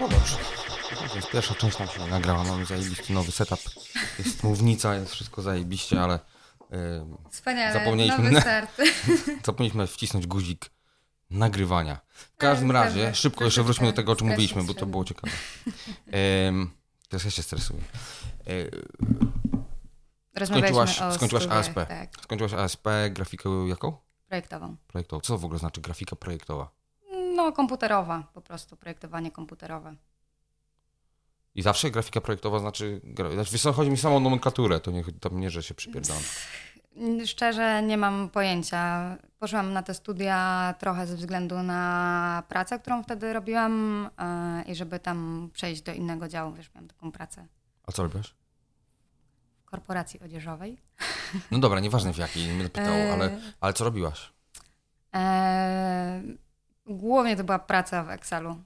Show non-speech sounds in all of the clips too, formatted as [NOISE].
No dobrze. No więc pierwsza część nam się nagrała, mamy zajebisty nowy setup. Jest mównica, jest wszystko zajebiście, ale yy, Wspaniale, Zapomnieliśmy nowy [LAUGHS] start. zapomnieliśmy wcisnąć guzik nagrywania. W każdym Ale razie, dobrze, szybko jeszcze wróćmy do tego, o czym mówiliśmy, bo to było ciekawe. Ym, teraz ja się stresuję. Yy, skończyłaś o skończyłaś studiach, ASP. Tak, Skończyłaś ASP, grafikę jaką? projektową. Projektową. Co w ogóle znaczy grafika projektowa? No, komputerowa, po prostu projektowanie komputerowe. I zawsze grafika projektowa znaczy... Znaczy, wiesz chodzi mi samo o nomenklaturę, to nie, tam nie, że się przypierdam. [LAUGHS] Szczerze nie mam pojęcia. Poszłam na te studia trochę ze względu na pracę, którą wtedy robiłam e, i żeby tam przejść do innego działu, wiesz, miałam taką pracę A co robisz? w korporacji odzieżowej. No dobra, nieważne w jakiej, nie będę pytał, [LAUGHS] E, ale, ale co robiłaś? E, głównie to była praca w Excelu.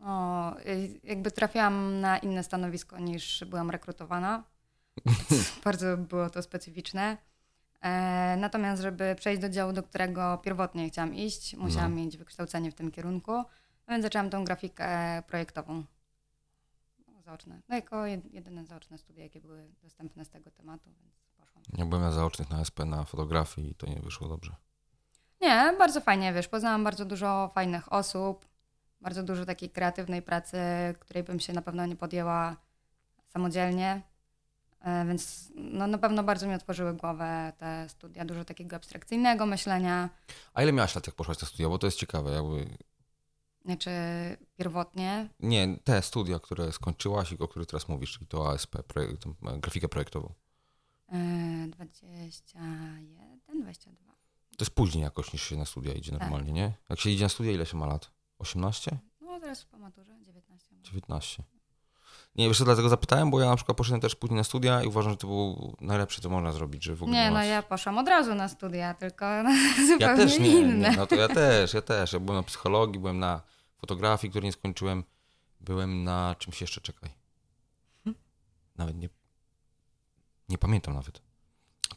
O, y, jakby trafiłam na inne stanowisko niż byłam rekrutowana. [LAUGHS] Bardzo było to specyficzne. E, natomiast, żeby przejść do działu, do którego pierwotnie chciałam iść, musiałam No. mieć wykształcenie w tym kierunku, no więc zaczęłam tą grafikę projektową. Zaoczne. No jako jed- jedyne zaoczne studia, jakie były dostępne z tego tematu, więc poszłam. Ja byłem na zaocznych na SP na fotografii i to nie wyszło dobrze. Nie, bardzo fajnie, wiesz, poznałam bardzo dużo fajnych osób, bardzo dużo takiej kreatywnej pracy, której bym się na pewno nie podjęła samodzielnie, E, więc no, na pewno bardzo mi otworzyły głowę te studia, dużo takiego abstrakcyjnego myślenia, A ile miałaś lat, jak poszłaś na studia? Bo to jest ciekawe. Jakby... znaczy pierwotnie, Nie, te studia, które skończyłaś i o których teraz mówisz, czyli to ASP, projekt, e, grafikę projektową. e, 21, 22. To jest później jakoś niż się na studia idzie normalnie, nie? Jak się idzie na studia, ile się ma lat? 18? No teraz po maturze 19. 19. Nie, wiesz dlatego zapytałem, bo ja na przykład poszedłem też później na studia i uważam, że to było najlepsze, co można zrobić, że w ogóle Nie, no ja poszłam od razu na studia, tylko [LAUGHS] na zupełnie Ja też nie, inne. nie, no to ja też, ja też. Ja byłem na psychologii, byłem na fotografii, której nie skończyłem. Byłem na czymś jeszcze, czekaj. Nawet nie, nie pamiętam nawet.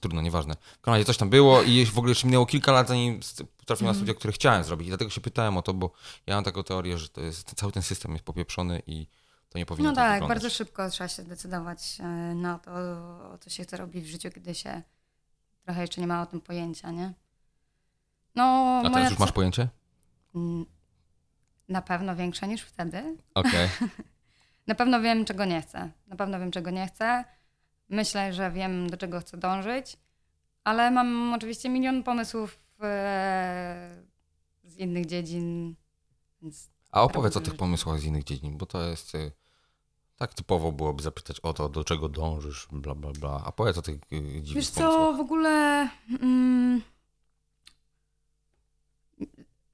Trudno, nieważne. W razie coś tam było i w ogóle jeszcze minęło kilka lat, zanim trafiłem na studia, które chciałem zrobić. I dlatego się pytałem o to, bo ja mam taką teorię, że jest, cały ten system jest popieprzony i to nie powinno No tak tak, wyglądać. bardzo szybko trzeba się zdecydować e, na to, co się chce robić w życiu, kiedy się trochę jeszcze nie ma o tym pojęcia, nie? No, A teraz już masz pojęcie? Mm, Na pewno większe niż wtedy. Okej. [LAUGHS] Na pewno wiem, czego nie chcę. Na pewno wiem, czego nie chcę. Myślę, że wiem, do czego chcę dążyć, ale mam oczywiście milion pomysłów e, z innych dziedzin, A opowiedz o tych pomysłach z innych dziedzin, bo to jest... y, Tak typowo byłoby zapytać o to, do czego dążysz, bla, bla, bla. A powiedz o tych y, dziwnych Wiesz pomysłach. co, w ogóle mm,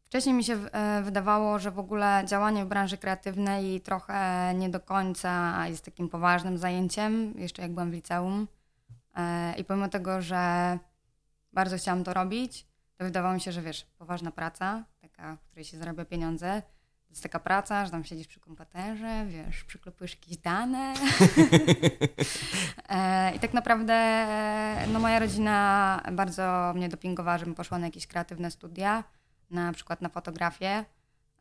wcześniej mi się e, wydawało, że w ogóle działanie w branży kreatywnej trochę nie do końca jest takim poważnym zajęciem, jeszcze jak byłam w liceum. E, I pomimo tego, że bardzo chciałam to robić, to wydawało mi się, że wiesz, poważna praca, taka, w której się zarabia pieniądze, to jest taka praca, że tam siedzisz przy komputerze, wiesz, przyklepujesz jakieś dane. [LAUGHS] E, I tak naprawdę no moja rodzina bardzo mnie dopingowała, żebym poszła na jakieś kreatywne studia, na przykład na fotografię,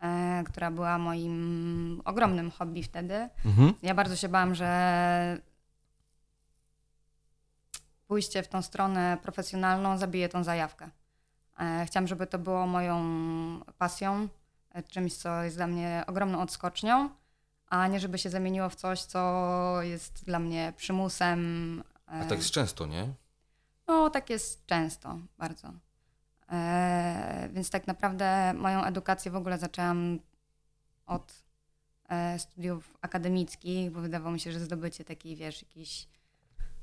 e, która była moim ogromnym hobby wtedy. Mhm. Ja bardzo się bałam, że pójście w tą stronę profesjonalną zabije tą zajawkę. E, Chciałam, żeby to było moją pasją, e, czymś, co jest dla mnie ogromną odskocznią, a nie żeby się zamieniło w coś, co jest dla mnie przymusem. A e, tak jest często, nie? no, tak jest często, bardzo. E, więc tak naprawdę moją edukację w ogóle zaczęłam od e, studiów akademickich, bo wydawało mi się, że zdobycie takiej, wiesz, jakiejś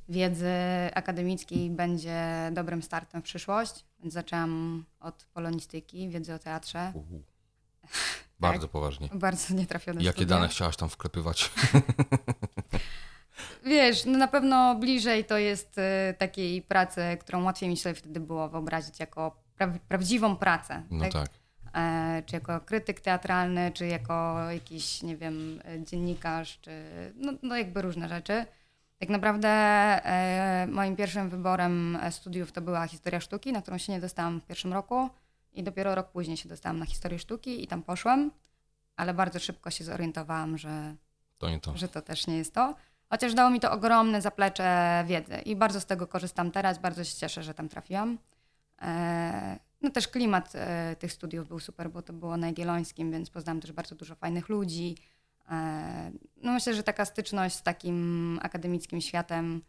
wiedzy akademickiej będzie dobrym startem w przyszłość. Więc zaczęłam od polonistyki, wiedzy o teatrze. Uhu. [LAUGHS] Bardzo poważnie. Bardzo nietrafione Jakie studia. dane chciałaś tam wklepywać? [LAUGHS] Wiesz, no na pewno bliżej to jest y, takiej pracy, którą łatwiej mi się wtedy było wyobrazić jako pra- prawdziwą pracę. No tak. E, czy jako krytyk teatralny, czy jako jakiś, nie wiem, dziennikarz, czy no, no jakby różne rzeczy. Tak naprawdę e, moim pierwszym wyborem studiów to była historia sztuki, na którą się nie dostałam w pierwszym roku i dopiero rok później się dostałam na historię sztuki i tam poszłam. ale bardzo szybko się zorientowałam, że To nie to. że to też nie jest to. Chociaż dało mi to ogromne zaplecze wiedzy i bardzo z tego korzystam teraz, bardzo się cieszę, że tam trafiłam. E, No też klimat e, tych studiów był super, bo to było na Jagiellońskim, więc poznałam też bardzo dużo fajnych ludzi. E, No myślę, że taka styczność z takim akademickim światem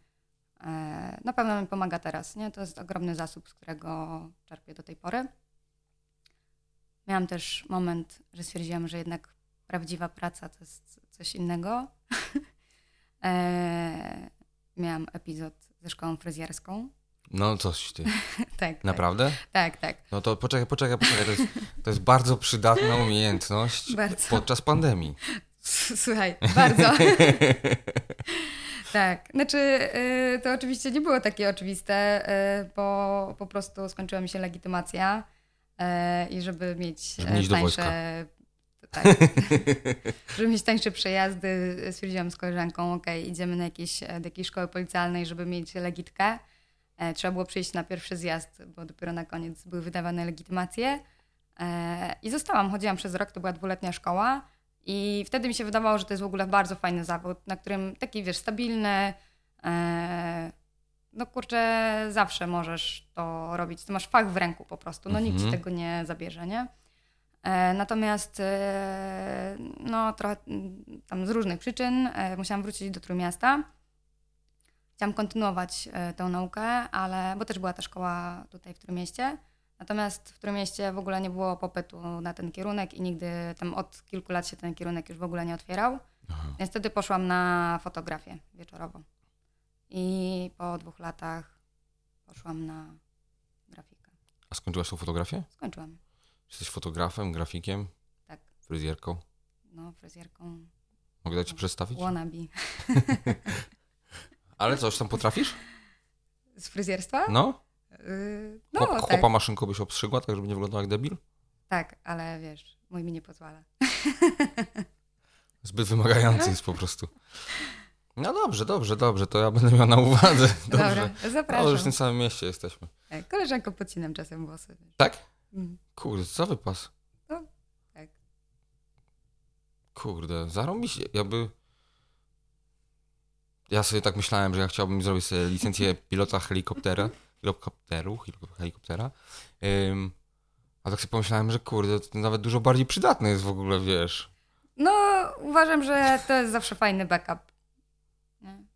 na pewno mi pomaga teraz. Nie? To jest ogromny zasób, z którego czerpię do tej pory. Miałam też moment, że stwierdziłam, że jednak prawdziwa praca to jest coś innego. [LAUGHS] miałam epizod ze szkołą fryzjerską. No coś ty. [LAUGHS] tak, Naprawdę? tak, tak. No to poczekaj, poczekaj, poczekaj. To jest, to jest bardzo przydatna umiejętność Bardzo. podczas pandemii. Słuchaj, bardzo. [LAUGHS] tak, znaczy y, to oczywiście nie było takie oczywiste, y, bo po prostu skończyła mi się legitymacja y, i żeby mieć Żeby e, iść do tańsze... Tak, [LAUGHS] żeby mieć tańsze przejazdy, stwierdziłam z koleżanką, ok, idziemy na jakieś, do jakiejś szkoły policjalnej, żeby mieć legitkę. E, Trzeba było przyjść na pierwszy zjazd, bo dopiero na koniec były wydawane legitymacje. E, I zostałam, chodziłam przez rok, to była dwuletnia szkoła. I wtedy mi się wydawało, że to jest w ogóle bardzo fajny zawód, na którym taki, wiesz, stabilny, e, no kurczę, zawsze możesz to robić. Ty masz fach w ręku po prostu, no nikt ci Mhm. tego nie zabierze, nie? Natomiast no trochę mm, tam z różnych przyczyn musiałam wrócić do Trójmiasta. Chciałam kontynuować e, tę naukę, ale, bo też była ta szkoła tutaj w Trójmieście. Natomiast w Trójmieście w ogóle nie było popytu na ten kierunek i nigdy tam od kilku lat się ten kierunek już w ogóle nie otwierał. Aha. Więc wtedy poszłam na fotografię wieczorową. I po dwóch latach poszłam na grafikę. A skończyłaś tą fotografię? Skończyłam. Jesteś fotografem, grafikiem, Tak. fryzjerką? No, fryzjerką Mogę dać ci przedstawić? wannabe. [LAUGHS] Ale coś tam potrafisz? Z fryzjerstwa? No? Yy, no, Chłop, tak. Chłopa maszynką byś obstrzygła, tak żeby nie wyglądał jak debil? Tak, ale wiesz, mój mi nie pozwala. [LAUGHS] Zbyt wymagający jest po prostu. No dobrze, dobrze, dobrze, to ja będę miał na uwadze. [LAUGHS] Dobrze. Dobra, No, zapraszam. już w tym samym mieście jesteśmy. Tak, Koleżanką podcinam czasem włosy. Tak? Mm. Kurde, co wypas? No, tak. Kurde, zarąbiście. Jakby... Ja sobie tak myślałem, że ja chciałbym zrobić sobie licencję pilota helikoptera, helikopteru, heliko- helikoptera. Ym, a tak sobie pomyślałem, że kurde, to nawet dużo bardziej przydatne jest w ogóle, wiesz. No, uważam, że to jest zawsze fajny backup.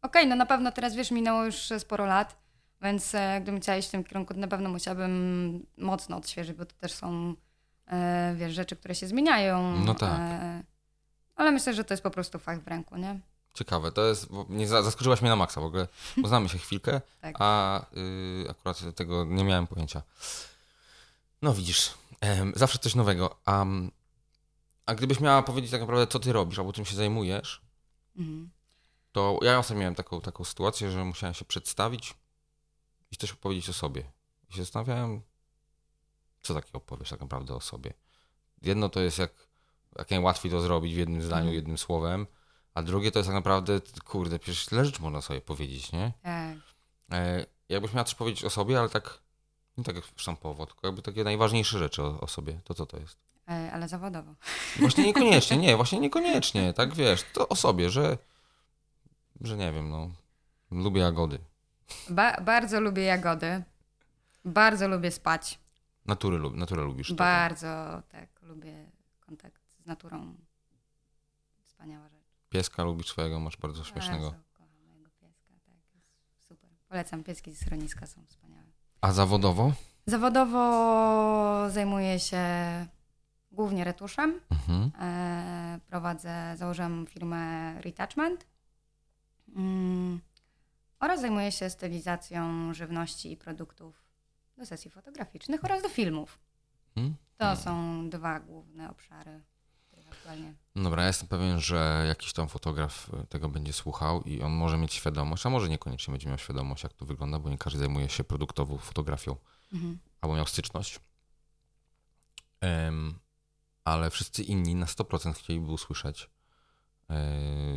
Okej, no na pewno teraz, wiesz, minęło już sporo lat, więc e, gdybym chciała iść w tym kierunku, to na pewno musiałabym mocno odświeżyć, bo to też są, e, wiesz, rzeczy, które się zmieniają. No tak. E, ale myślę, że to jest po prostu fach w ręku, nie? Ciekawe, to jest, nie za- zaskoczyłaś mnie na maksa w ogóle, bo znamy się chwilkę, [LAUGHS] Tak. a y, akurat tego nie miałem pojęcia. No widzisz, em, zawsze coś nowego. A, a gdybyś miała powiedzieć tak naprawdę, co ty robisz, albo czym się zajmujesz, Mhm. to ja ostatnio miałem taką, taką sytuację, że musiałem się przedstawić i coś opowiedzieć o sobie. I się zastanawiałem, co takiego opowiesz tak naprawdę o sobie. Jedno to jest jak, jak najłatwiej to zrobić w jednym zdaniu, Mhm. jednym słowem, a drugie to jest tak naprawdę, kurde, przecież tyle rzeczy można sobie powiedzieć, nie? Tak. E, jakbyś miała coś powiedzieć o sobie, ale tak, nie tak sztampowo, tylko jakby takie najważniejsze rzeczy o, o sobie, to co to jest? E, ale zawodowo. [LAUGHS] Właśnie niekoniecznie, nie, właśnie [LAUGHS] niekoniecznie, tak wiesz, to o sobie, że, że nie wiem, no, lubię jagody. Ba- bardzo lubię jagody. Bardzo lubię spać. Natury, naturę lubisz. Bardzo, tak, lubię kontakt z naturą. Wspaniała rzecz. Pieska lubisz swojego, masz bardzo śmiesznego. Bardzo kocham mojego pieska, tak, jest super. Polecam, pieski z schroniska są wspaniałe. A zawodowo? Zawodowo zajmuję się głównie retuszem. Mhm. E, prowadzę, założyłam firmę Retouchment mm, oraz zajmuję się stylizacją żywności i produktów do sesji fotograficznych oraz do filmów. Hmm? To są dwa główne obszary, aktualnie. No Dobra, ja jestem pewien, że jakiś tam fotograf e, tego będzie słuchał i on może mieć świadomość, a może niekoniecznie będzie miał świadomość, jak to wygląda, bo nie każdy zajmuje się produktową fotografią Mhm. albo miał styczność. Em, ale wszyscy inni na 100% chcieliby usłyszeć e,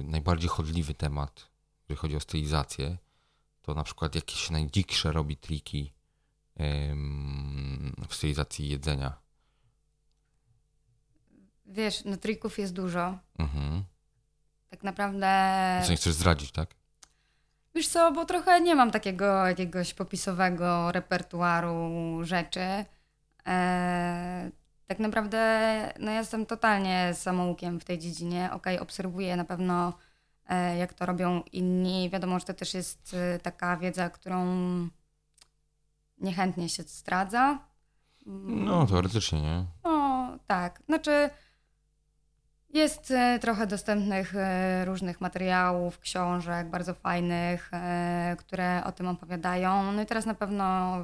najbardziej chodliwy temat, jeżeli chodzi o stylizację. To na przykład jakieś najdziksze robi triki em, w stylizacji jedzenia. Wiesz, no trików jest dużo. Mhm. Tak naprawdę... Co nie chcesz zdradzić, tak? Wiesz co, bo trochę nie mam takiego jakiegoś popisowego repertuaru rzeczy. E, tak naprawdę no ja jestem totalnie samoukiem w tej dziedzinie. Okej, obserwuję na pewno e, jak to robią inni. Wiadomo, że to też jest e, taka wiedza, którą niechętnie się zdradza. No, teoretycznie, nie? No, tak. Znaczy, jest e, trochę dostępnych e, różnych materiałów, książek bardzo fajnych, e, które o tym opowiadają. No i teraz na pewno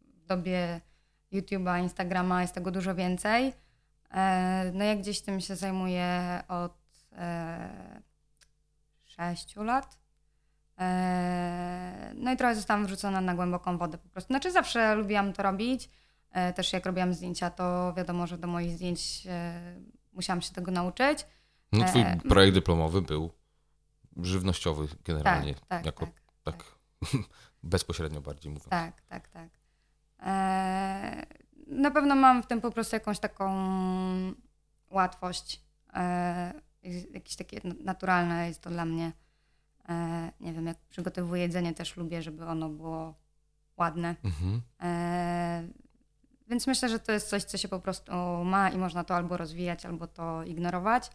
w dobie YouTube'a, Instagrama jest tego dużo więcej. No ja gdzieś tym się zajmuję od sześciu lat. No i trochę zostałam wrzucona na głęboką wodę po prostu. Znaczy zawsze lubiłam to robić. Też jak robiłam zdjęcia, to wiadomo, że do moich zdjęć musiałam się tego nauczyć. No, twój E, projekt dyplomowy był żywnościowy generalnie. Tak, tak, jako, tak. tak [LAUGHS] bezpośrednio bardziej mówiąc. Tak, tak, tak. E, na pewno mam w tym po prostu jakąś taką łatwość. E, jakieś takie naturalne jest to dla mnie. E, nie wiem, jak przygotowuję jedzenie, też lubię, żeby ono było ładne. Mhm. Więc myślę, że to jest coś, co się po prostu ma i można to albo rozwijać, albo to ignorować.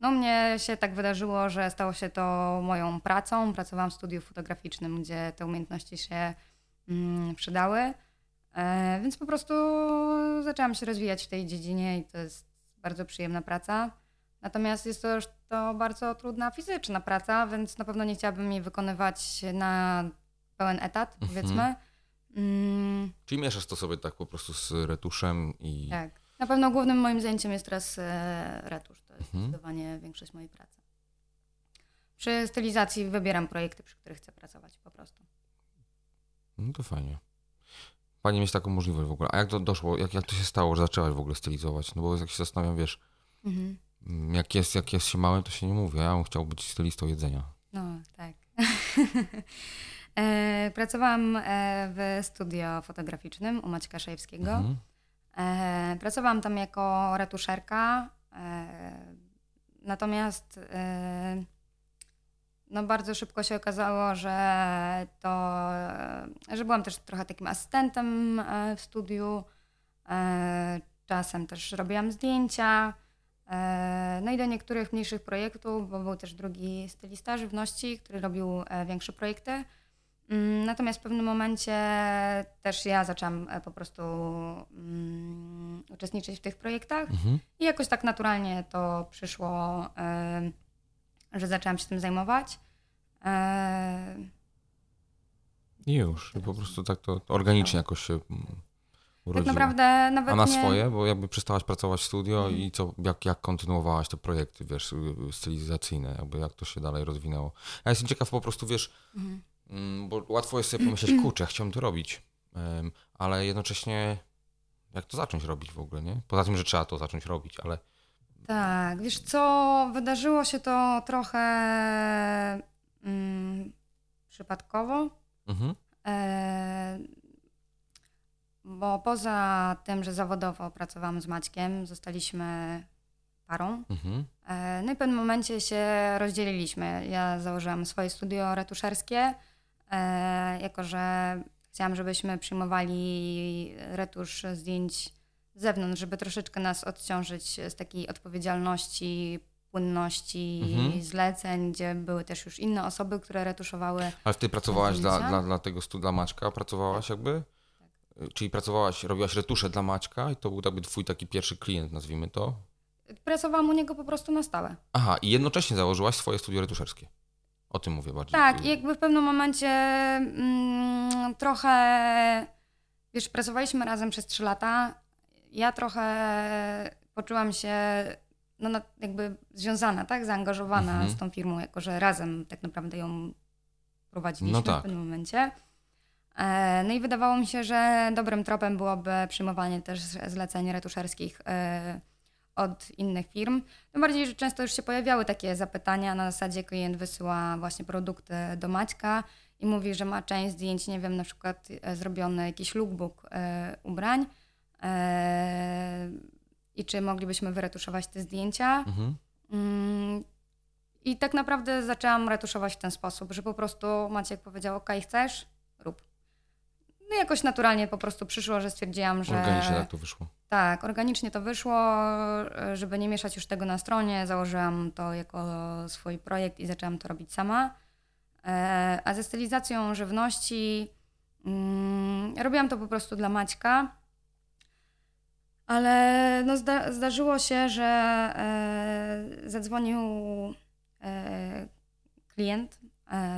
No mnie się tak wydarzyło, że stało się to moją pracą. Pracowałam w studiu fotograficznym, gdzie te umiejętności się mm, przydały. E, więc po prostu zaczęłam się rozwijać w tej dziedzinie i to jest bardzo przyjemna praca. Natomiast jest to już to bardzo trudna fizyczna praca, więc na pewno nie chciałabym jej wykonywać na pełen etat, Mhm. Mm, Czyli mieszasz to sobie tak po prostu z retuszem i... tak. Na pewno głównym moim zajęciem jest teraz e, retusz. To jest Mhm. zdecydowanie większość mojej pracy. Przy stylizacji wybieram projekty, przy których chcę pracować po prostu. No to fajnie. Fajnie mieć taką możliwość w ogóle. A jak to doszło, jak, jak to się stało, że zaczęłaś w ogóle stylizować? No bo jak się zastanawiam, wiesz, Mhm. mm, jak jest, jak jest się małym, to się nie mówi. Ja bym chciał być stylistą jedzenia. No, tak. [LAUGHS] e, pracowałam e, w studio fotograficznym u Maćka Szajewskiego. Mhm. E, pracowałam tam jako retuszerka, natomiast no bardzo szybko się okazało, że to, że byłam też trochę takim asystentem w studiu. Czasem też robiłam zdjęcia. No i do niektórych mniejszych projektów, bo był też drugi stylista żywności, który robił większe projekty. Mm, Natomiast w pewnym momencie też ja zaczęłam e, po prostu mm, uczestniczyć w tych projektach Mhm. i jakoś tak naturalnie to przyszło, e, że zaczęłam się tym zajmować. E, I już. I po prostu tak to, organicznie jakoś się mm, Tak urodziło. naprawdę nawet A na nie... swoje? Bo jakby przestałaś pracować w studio Mhm. i co, jak, jak kontynuowałaś te projekty, wiesz, stylizacyjne, jakby jak to się dalej rozwinęło. Ja jestem ciekaw po prostu, wiesz, Mhm. Mm, bo łatwo jest sobie pomyśleć, kurczę, chciałem to robić, ale jednocześnie jak to zacząć robić w ogóle, nie? Poza tym, że trzeba to zacząć robić, ale Tak, wiesz co, wydarzyło się to trochę mm, przypadkowo. mhm. E, bo poza tym, że zawodowo pracowałam z Maćkiem, zostaliśmy parą. Mhm. E, no i w pewnym momencie się rozdzieliliśmy. Ja założyłam swoje studio retuszerskie, jako że chciałam, żebyśmy przyjmowali retusz zdjęć z zewnątrz, żeby troszeczkę nas odciążyć z takiej odpowiedzialności, płynności, Mhm. zleceń, gdzie były też już inne osoby, które retuszowały. Ale ty pracowałaś dla, dla, dla tego stu, dla Maćka, pracowałaś jakby? Czyli pracowałaś, robiłaś retusze dla Maćka i to był jakby twój taki pierwszy klient, nazwijmy to. Pracowałam u niego po prostu na stałe. Aha, i jednocześnie założyłaś swoje studio retuszerskie. O tym mówię bardziej. Tak, i jakby w pewnym momencie mm, trochę, wiesz, pracowaliśmy razem przez trzy lata. Ja trochę poczułam się no, jakby związana, tak, zaangażowana Mhm. z tą firmą, jako że razem tak naprawdę ją prowadziliśmy No tak. w pewnym momencie. E, No i wydawało mi się, że dobrym tropem byłoby przyjmowanie też zleceń retuszerskich e, od innych firm. Tym bardziej, że często już się pojawiały takie zapytania na zasadzie klient wysyła właśnie produkty do Maćka i mówi, że ma część zdjęć, nie wiem, na przykład e, zrobiony jakiś lookbook e, ubrań. E, i czy moglibyśmy wyretuszować te zdjęcia. Mhm. Mm, I tak naprawdę zaczęłam retuszować w ten sposób, że po prostu Maciek powiedział, ok, chcesz? Rób. No jakoś naturalnie po prostu przyszło, że stwierdziłam, że... Organicznie tak to wyszło. Tak, organicznie to wyszło, e, żeby nie mieszać już tego na stronie. Założyłam to jako swój projekt i zaczęłam to robić sama. E, A ze stylizacją żywności mm, robiłam to po prostu dla Maćka. Ale no zda, zdarzyło się, że e, zadzwonił klient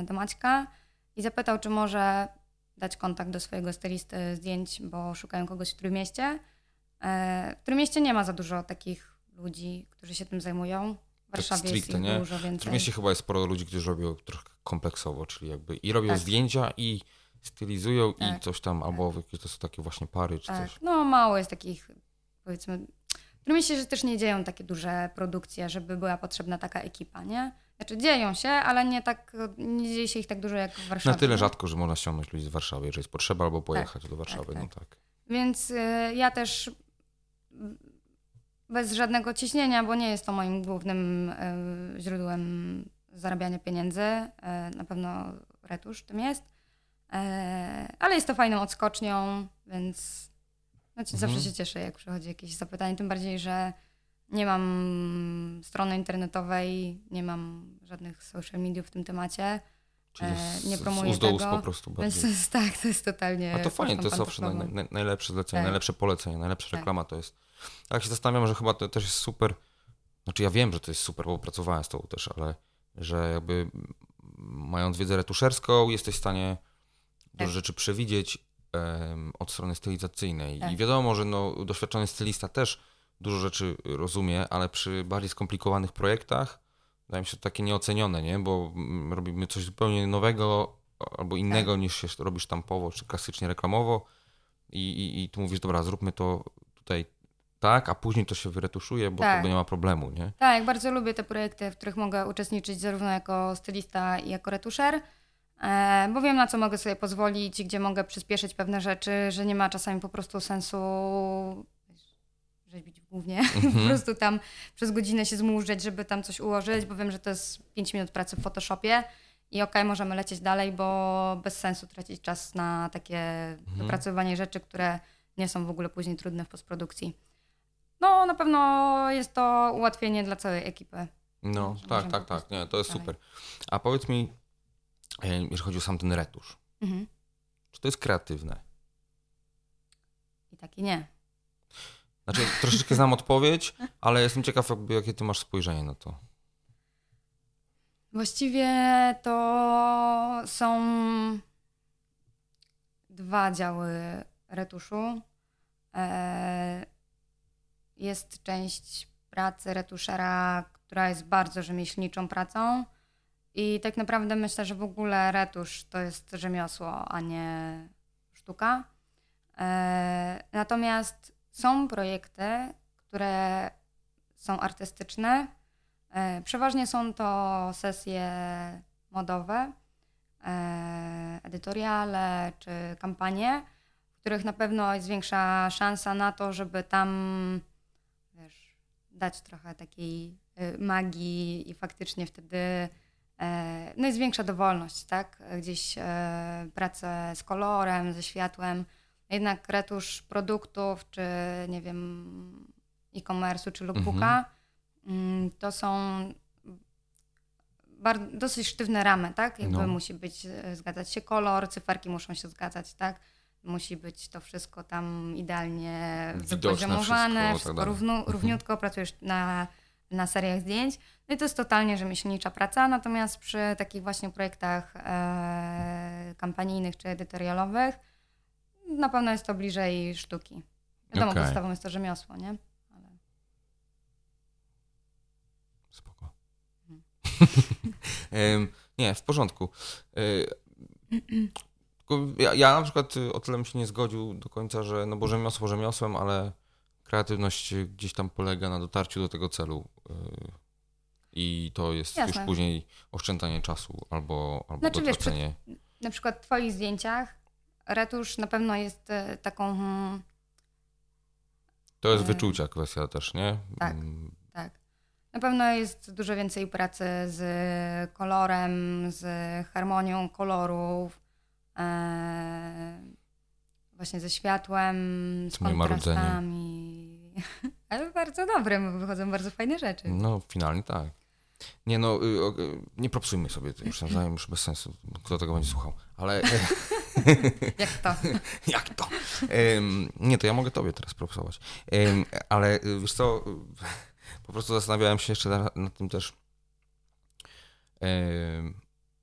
do Maćka i zapytał, czy może dać kontakt do swojego stylisty zdjęć, bo szukają kogoś w Trójmieście. E, w Trójmieście nie ma za dużo takich ludzi, którzy się tym zajmują. W Warszawie jest stricte, ich nie? dużo W więcej. mieście chyba jest sporo ludzi, którzy robią trochę kompleksowo, czyli jakby i robią Tak. zdjęcia, i stylizują, i Tak, coś tam, albo jakieś to są takie właśnie pary, czy Tak, coś. no mało jest takich, powiedzmy, w Trójmieście że też nie dzieją takie duże produkcje, żeby była potrzebna taka ekipa, nie? Znaczy dzieją się, ale nie tak, nie dzieje się ich tak dużo jak w Warszawie. Na tyle rzadko, że można ściągnąć ludzi z Warszawy, jeżeli jest potrzeba, albo pojechać do Warszawy, tak. no tak. Więc y, ja też bez żadnego ciśnienia, bo nie jest to moim głównym y, źródłem zarabiania pieniędzy. y, Na pewno retusz tym jest. E, Ale jest to fajną odskocznią, więc znaczy, Mhm. zawsze się cieszę, jak przychodzi jakieś zapytanie. Tym bardziej, że nie mam strony internetowej, nie mam żadnych social mediów w tym temacie. E, z, nie z promuję ust tego, po prostu Więc to jest, tak, to jest totalnie. A to fajnie, to jest zawsze naj, naj, najlepsze zlecenie, Tak. najlepsze polecenie, najlepsza Tak. reklama to jest. Tak się zastanawiam, że chyba to też jest super. Znaczy ja wiem, że to jest super, bo pracowałem z tobą też, ale że jakby mając wiedzę retuszerską, jesteś w stanie dużo Tak. rzeczy przewidzieć em, od strony stylizacyjnej. I Tak. wiadomo, że no, doświadczony stylista też dużo rzeczy rozumie, ale przy bardziej skomplikowanych projektach wydaje mi się to takie nieocenione, nie? Bo mm, robimy coś zupełnie nowego albo innego Tak. niż się robi sztampowo czy klasycznie reklamowo i, i, i tu mówisz, dobra, zróbmy to tak, a później to się wyretuszuje, bo Tak. to nie ma problemu, nie? Tak, bardzo lubię te projekty, w których mogę uczestniczyć zarówno jako stylista i jako retuszer, e, bo wiem na co mogę sobie pozwolić, gdzie mogę przyspieszyć pewne rzeczy, że nie ma czasami po prostu sensu rzeźbić głównie, [LAUGHS] po prostu tam przez godzinę się zmurzeć, żeby tam coś ułożyć, bo wiem, że to jest 5 minut pracy w Photoshopie i okej, możemy lecieć dalej, bo bez sensu tracić czas na takie dopracowywanie rzeczy, które nie są w ogóle później trudne w postprodukcji. No, na pewno jest to ułatwienie dla całej ekipy. No, tak, tak, tak, nie, to jest dalej. super. A powiedz mi, jeżeli chodzi o sam ten retusz, Mhm. czy to jest kreatywne? I tak i nie. Znaczy, troszeczkę znam odpowiedź, ale jestem ciekaw, jakby, jakie ty masz spojrzenie na to. Właściwie to są dwa działy retuszu. E, Jest część pracy retuszera, która jest bardzo rzemieślniczą pracą. I tak naprawdę myślę, że w ogóle retusz to jest rzemiosło, a nie sztuka. E, Natomiast są projekty, które są artystyczne, E, Przeważnie są to sesje modowe, e, edytoriale czy kampanie, w których na pewno jest większa szansa na to, żeby tam dać trochę takiej y, magii i faktycznie wtedy e, no jest większa dowolność, tak? Gdzieś e, pracę z kolorem, ze światłem. Jednak retusz produktów, czy nie wiem, e-commerce'u, czy lookbooka, mm, to są dosyć sztywne ramy, tak? Jakby No. musi być, e, zgadzać się kolor, cyferki muszą się zgadzać, tak? Musi być to wszystko tam idealnie Widoczne wypoziomowane, wszystko, wszystko, tak równo, Mhm. równiutko, pracujesz na, na seriach zdjęć. No i to jest totalnie rzemieślnicza praca, natomiast przy takich właśnie projektach e, kampanijnych czy edytorialowych na pewno jest to bliżej sztuki. Wiadomo, Okej. podstawą jest to rzemiosło, nie? Ale... Spoko. [LAUGHS] Em, nie, w porządku. Ja, ja na przykład y, o tyle bym się nie zgodził do końca, że no bo rzemiosło rzemiosłem, ale kreatywność y, gdzieś tam polega na dotarciu do tego celu. y, I to jest Jasne. już później oszczędzanie czasu albo, albo Znaczy, wiesz, dotracenie. na przykład w Twoich zdjęciach retusz na pewno jest e, taką hmm, To jest wyczucia kwestia też, nie? tak. Mm, Tak. Na pewno jest dużo więcej pracy z kolorem, z harmonią kolorów, e, właśnie ze światłem, z marudzeniem. kontrastami. [LAUGHS] Ale bardzo dobre, wychodzą bardzo fajne rzeczy. No, finalnie tak. Nie no, y, y, nie propsujmy sobie to już nawzajem, już bez sensu. Kto tego będzie słuchał? Ale [LAUGHS] Jak to? [LAUGHS] jak to? Em, nie, to ja mogę tobie teraz propsować. Em, ale y, wiesz co, po prostu zastanawiałem się jeszcze na- nad tym też. Em,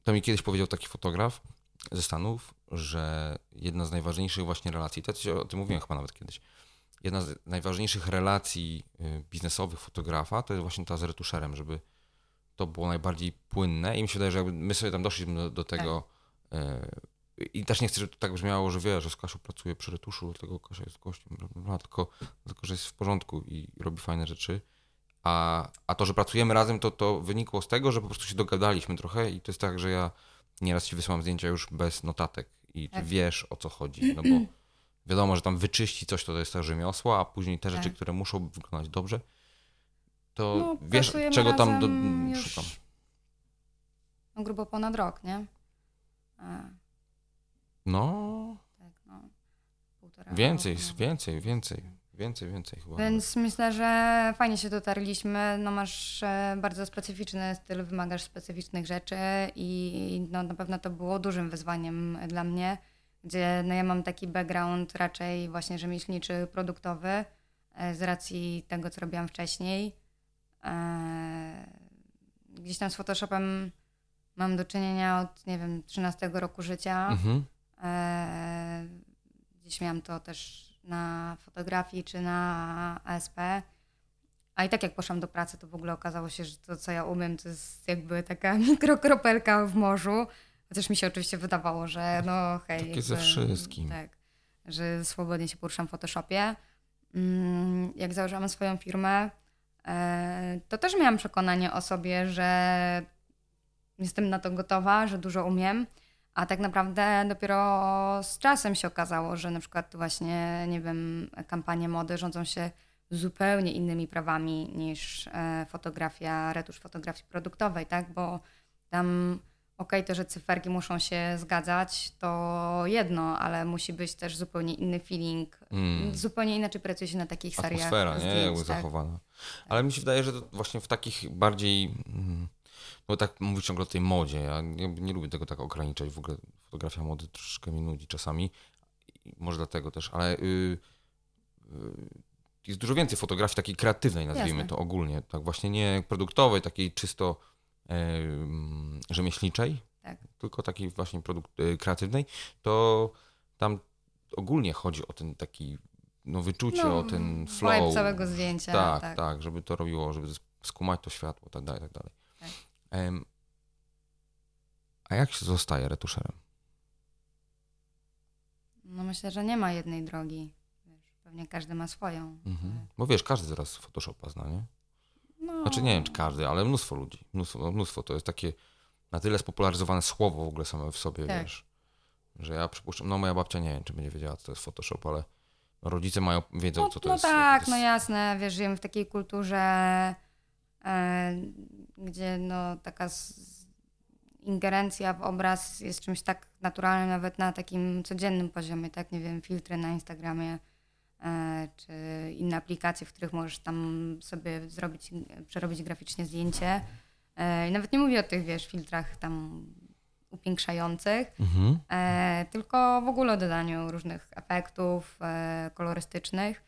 to mi kiedyś powiedział taki fotograf ze Stanów, że jedna z najważniejszych właśnie relacji, to o tym mówiłem chyba nawet kiedyś, jedna z najważniejszych relacji y, biznesowych fotografa to jest właśnie ta z retuszerem, żeby to było najbardziej płynne i mi się wydaje, że my sobie tam doszliśmy do, do tego y, i też nie chcę, żeby to tak brzmiało, że wie, że z Kasią pracuje przy retuszu, dlatego Kasia jest gościem, bla, bla, bla, tylko, tylko, że jest w porządku i robi fajne rzeczy. A, a to, że pracujemy razem, to, to wynikło z tego, że po prostu się dogadaliśmy trochę i to jest tak, że ja nieraz ci wysyłam zdjęcia już bez notatek i Tak. wiesz o co chodzi, no bo [CLEARS THROAT] wiadomo, że tam wyczyści coś, to, to jest to rzemiosło, a później te rzeczy, Tak. które muszą wyglądać dobrze, to No, wiesz, czego tam do, razem już szukam. No, grubo ponad rok, nie? A, No, tak, no. Półtora więcej, roku, no. więcej, więcej, więcej, więcej chyba. Więc myślę, że fajnie się dotarliśmy. No masz e, bardzo specyficzny styl, wymagasz specyficznych rzeczy i no, na pewno to było dużym wyzwaniem dla mnie, gdzie no, ja mam taki background raczej właśnie rzemieślniczy, produktowy e, z racji tego, co robiłam wcześniej. E, Gdzieś tam z Photoshopem mam do czynienia od, nie wiem, 13 roku życia. Mhm. Gdzieś miałam to też na fotografii czy na ASP. A i tak jak poszłam do pracy, to w ogóle okazało się, że to, co ja umiem, to jest jakby taka [LAUGHS] mikrokropelka w morzu. Chociaż mi się oczywiście wydawało, że no hej. Takie ze wszystkim. Tak, że swobodnie się poruszam w Photoshopie. Mm, Jak założyłam swoją firmę, e, to też miałam przekonanie o sobie, że jestem na to gotowa, że dużo umiem. A tak naprawdę dopiero z czasem się okazało, że na przykład właśnie, nie wiem, kampanie mody rządzą się zupełnie innymi prawami niż e, fotografia, retusz fotografii produktowej, tak? Bo tam okej, to, że cyferki muszą się zgadzać, to jedno, ale musi być też zupełnie inny feeling. Mm. Zupełnie inaczej pracuje się na takich seriach atmosfera, nie? zdjęć, Jakby tak? zachowana. Ale mi się wydaje, że to właśnie w takich bardziej. mm, Bo tak mówisz ciągle o tej modzie. Ja nie, nie lubię tego tak ograniczać. W ogóle fotografia mody troszeczkę mi nudzi czasami. I może dlatego też, ale y, y, jest dużo więcej fotografii takiej kreatywnej, nazwijmy Jasne. to ogólnie. Tak właśnie nie produktowej, takiej czysto y, mm, rzemieślniczej, Tak. tylko takiej właśnie produkt, y, kreatywnej. To tam ogólnie chodzi o ten taki no, wyczucie, No, o ten flow. całego zdjęcia, Tak, tak. tak, żeby to robiło, żeby skumać to światło, tak dalej, tak dalej. Tak. A jak się zostaje retuszerem? No myślę, że nie ma jednej drogi. Wiesz, pewnie każdy ma swoją. Mhm. Bo wiesz, każdy teraz Photoshopa zna, nie? No, Znaczy nie wiem, czy każdy, ale mnóstwo ludzi. Mnóstwo, no, mnóstwo. To jest takie na tyle spopularyzowane słowo w ogóle same w sobie, Tak. wiesz, że ja przypuszczam, no moja babcia nie wiem, czy będzie wiedziała, co to jest Photoshop, ale rodzice mają, wiedzą, No, co to no jest. tak, jest, no jasne, wiesz, żyjemy w takiej kulturze, gdzie no taka ingerencja w obraz jest czymś tak naturalnym, nawet na takim codziennym poziomie, tak, nie wiem, filtry na Instagramie, e, czy inne aplikacje, w których możesz tam sobie zrobić, przerobić graficznie zdjęcie. E, I nawet nie mówię o tych, wiesz, filtrach tam upiększających, Mhm. e, tylko w ogóle o dodaniu różnych efektów e, kolorystycznych.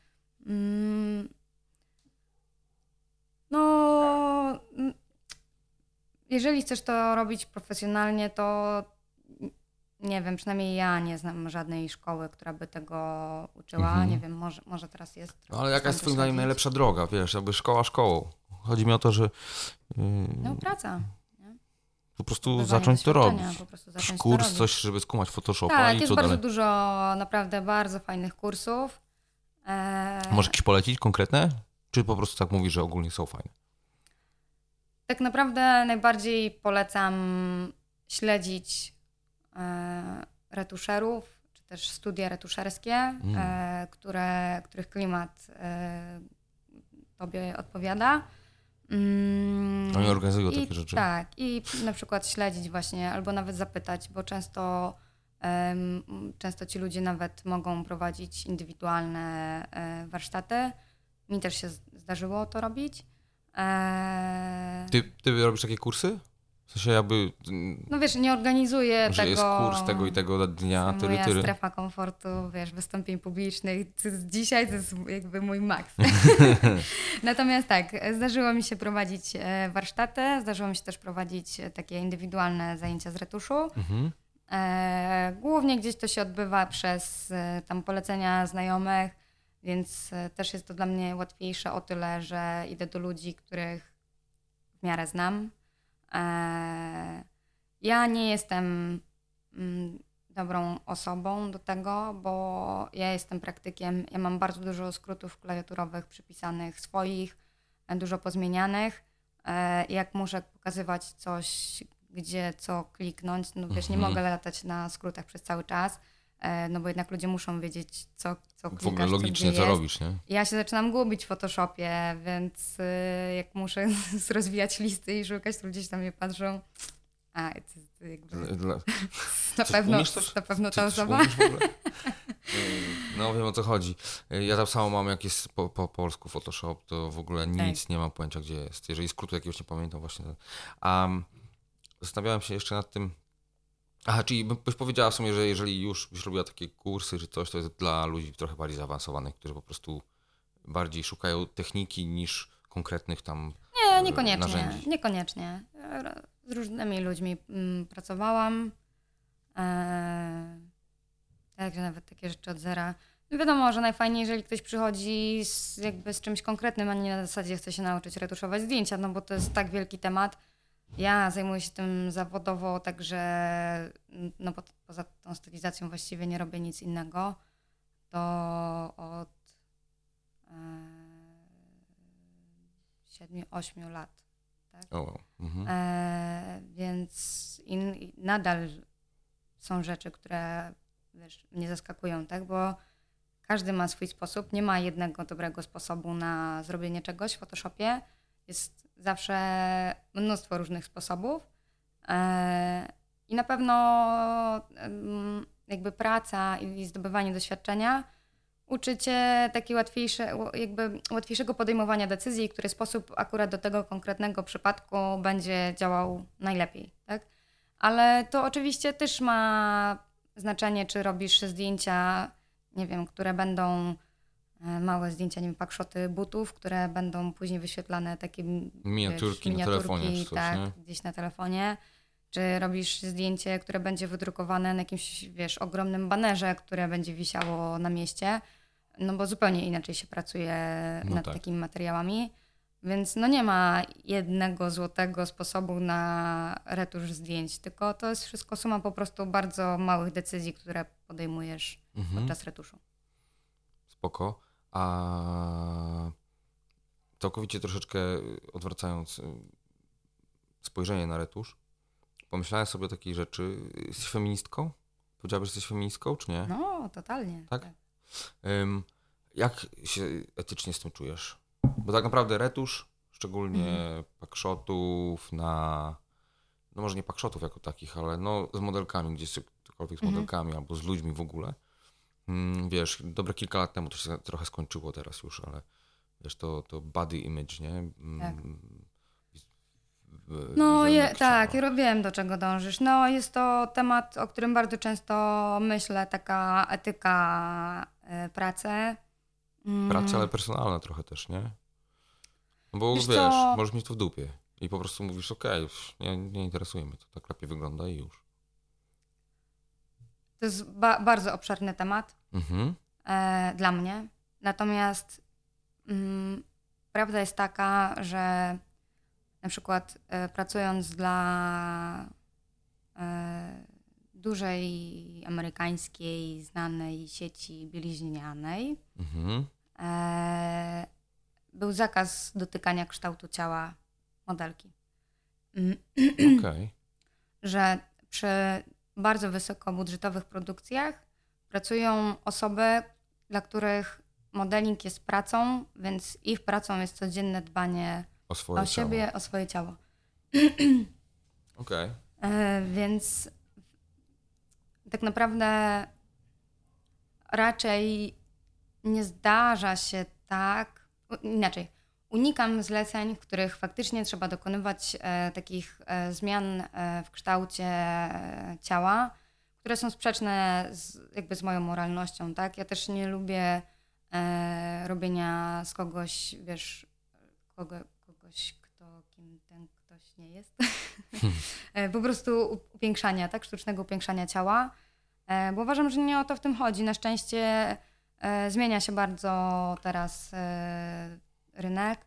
No, jeżeli chcesz to robić profesjonalnie, to nie wiem, przynajmniej ja nie znam żadnej szkoły, która by tego uczyła. Mhm. Nie wiem, może, może teraz jest. No, ale jaka jest twoim zdaniem najlepsza droga, wiesz, jakby szkoła szkołą. Chodzi mi o to, że yy, No, praca. po prostu zacząć to robić. Po prostu zacząć to Kurs, robić. coś, żeby skumać Photoshopa Tak, i jest co bardzo dalej. dużo, naprawdę bardzo fajnych kursów. E, Możesz jakieś polecić konkretne? Czy po prostu tak mówisz, że ogólnie są fajne? Tak naprawdę najbardziej polecam śledzić e, retuszerów, czy też studia retuszerskie, e, które, których klimat e, tobie odpowiada. Mm, Oni organizują i, takie rzeczy. Tak, i na przykład śledzić właśnie, albo nawet zapytać, bo często, często ci ludzie nawet mogą prowadzić indywidualne warsztaty. Mi też się zdarzyło to robić. E, Ty, ty robisz takie kursy? W sensie jakby, mm, no wiesz, nie organizuję że tego... jest kurs tego i tego dnia, tyry, moja tyry. strefa komfortu, wiesz, wystąpień publicznych. Dzisiaj to jest jakby mój maks. [LAUGHS] Natomiast tak, zdarzyło mi się prowadzić e, warsztaty, zdarzyło mi się też prowadzić e, takie indywidualne zajęcia z retuszu. Mhm. E, głównie gdzieś to się odbywa przez tam polecenia znajomych, więc e, też jest to dla mnie łatwiejsze o tyle, że idę do ludzi, których w miarę znam. E, ja nie jestem mm, dobrą osobą do tego, bo ja jestem praktykiem. Ja mam bardzo dużo skrótów klawiaturowych przypisanych swoich, e, dużo pozmienianych. Jak muszę pokazywać coś, gdzie co kliknąć, no wiesz, nie Mhm. mogę latać na skrótach przez cały czas, no bo jednak ludzie muszą wiedzieć, co, co klikasz, W ogóle logicznie co, co robisz, nie? Ja się zaczynam gubić w Photoshopie, więc y, jak muszę [LAUGHS] rozwijać listy i szukać, to ludzie się na mnie patrzą. A, to jest jakby [LAUGHS] na pewno, na pewno ta osoba. ogóle? [LAUGHS] No wiem o co chodzi. Ja tak samo mam, jak jest po, po polsku Photoshop, to w ogóle Tak. nic nie mam pojęcia, gdzie jest. Jeżeli skrótu jakiegoś nie pamiętam właśnie. A um, zastanawiałem się jeszcze nad tym, Aha, czyli by- byś powiedziała w sumie, że jeżeli już byś robiła takie kursy czy coś, to jest dla ludzi trochę bardziej zaawansowanych, którzy po prostu bardziej szukają techniki niż konkretnych tam Nie, e, niekoniecznie. narzędzi. Niekoniecznie. Z różnymi ludźmi mm, pracowałam. Eee, także nawet takie rzeczy od zera. No wiadomo, że najfajniej, jeżeli ktoś przychodzi z, jakby z czymś konkretnym, a nie na zasadzie chce się nauczyć retuszować zdjęcia, no bo to jest tak wielki temat. Ja zajmuję się tym zawodowo, także no po, poza tą stylizacją właściwie nie robię nic innego. To od e, 7-8 lat. O, wow. mhm. E, więc in, nadal są rzeczy, które wiesz, mnie zaskakują, tak? Bo każdy ma swój sposób. Nie ma jednego dobrego sposobu na zrobienie czegoś w Photoshopie. Jest zawsze mnóstwo różnych sposobów. E, I na pewno jakby praca i zdobywanie doświadczenia uczy cię takiej łatwiejsze, jakby łatwiejszego podejmowania decyzji, który sposób akurat do tego konkretnego przypadku będzie działał najlepiej, tak? Ale to oczywiście też ma znaczenie, czy robisz zdjęcia, nie wiem, które będą małe zdjęcia, nie wiem, pakszoty butów, które będą później wyświetlane takie Miniaturki na miniaturki, telefonie czy coś, tak, nie? gdzieś na telefonie. Czy robisz zdjęcie, które będzie wydrukowane na jakimś, wiesz, ogromnym banerze, które będzie wisiało na mieście, no bo zupełnie inaczej się pracuje No nad tak. takimi materiałami. Więc no nie ma jednego złotego sposobu na retusz zdjęć, tylko to jest wszystko suma po prostu bardzo małych decyzji, które podejmujesz Mhm. podczas retuszu. Spoko. A całkowicie troszeczkę odwracając y, spojrzenie na retusz, pomyślałem sobie o takiej rzeczy. Jesteś feministką? Powiedziałabyś, że jesteś feministką, czy nie? No, totalnie. Tak? Ym, jak się etycznie z tym czujesz? Bo tak naprawdę retusz, szczególnie Mhm. pakszotów na... No może nie pakszotów jako takich, ale no z modelkami, gdzieś cokolwiek z Mhm. modelkami albo z ludźmi w ogóle. Mm, wiesz, dobre kilka lat temu to się trochę skończyło teraz już, ale wiesz, to, to body image, nie? Mm, Tak. No je, tak, ja wiem do czego dążysz. No jest to temat, o którym bardzo często myślę, taka etyka y, pracy. Mm, Praca, ale personalna trochę też, nie? No bo Wiesz wiesz, co? możesz mieć to w dupie i po prostu mówisz, okej, nie, nie interesuje mnie to, tak lepiej wygląda i już. To jest ba- bardzo obszerny temat. Mhm. e, dla mnie. Natomiast mm, prawda jest taka, że na przykład e, pracując dla e, dużej amerykańskiej, znanej sieci bieliźnianej, Mhm. e, był zakaz dotykania kształtu ciała modelki. Mm, Okej. [CLEARS THROAT] że przy bardzo wysokobudżetowych produkcjach pracują osoby, dla których modeling jest pracą, więc ich pracą jest codzienne dbanie O swoje o ciało. siebie, o swoje ciało. [CLEARS THROAT] Okej. E, Więc tak naprawdę raczej nie zdarza się tak. Inaczej. Unikam zleceń, w których faktycznie trzeba dokonywać e, takich e, zmian e, w kształcie ciała, które są sprzeczne z, jakby z moją moralnością. Tak? Ja też nie lubię robienia z kogoś, wiesz, kogo, kogoś, kto kim ten ktoś nie jest. [LAUGHS] E, po prostu upiększania, tak? Sztucznego upiększania ciała. Bo uważam, że nie o to w tym chodzi. Na szczęście zmienia się bardzo teraz rynek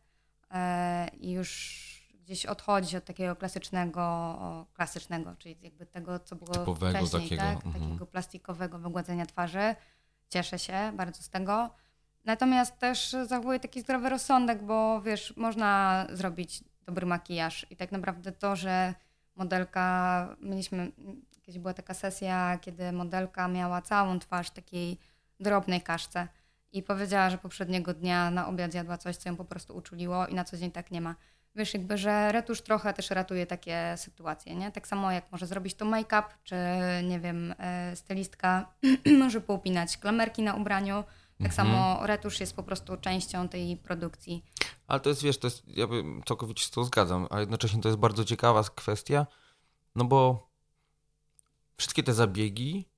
e, i już gdzieś odchodzi od takiego klasycznego, klasycznego, czyli jakby tego, co było Typowego wcześniej, takiego, tak? mhm. takiego plastikowego wygładzenia twarzy. Cieszę się bardzo z tego. Natomiast też zachowuję taki zdrowy rozsądek, bo wiesz, można zrobić dobry makijaż i tak naprawdę to, że modelka, mieliśmy, kiedyś była taka sesja, kiedy modelka miała całą twarz takiej drobnej kaszce i powiedziała, że poprzedniego dnia na obiad jadła coś, co ją po prostu uczuliło i na co dzień tak nie ma. Wiesz, jakby, że retusz trochę też ratuje takie sytuacje, nie? Tak samo jak może zrobić to make-up, czy nie wiem, e, stylistka [CLEARS THROAT] może poupinać klamerki na ubraniu. Tak samo retusz jest po prostu częścią tej produkcji. Ale to jest, wiesz, to jest, ja bym całkowicie się z tą zgadzam, a jednocześnie to jest bardzo ciekawa kwestia, no bo wszystkie te zabiegi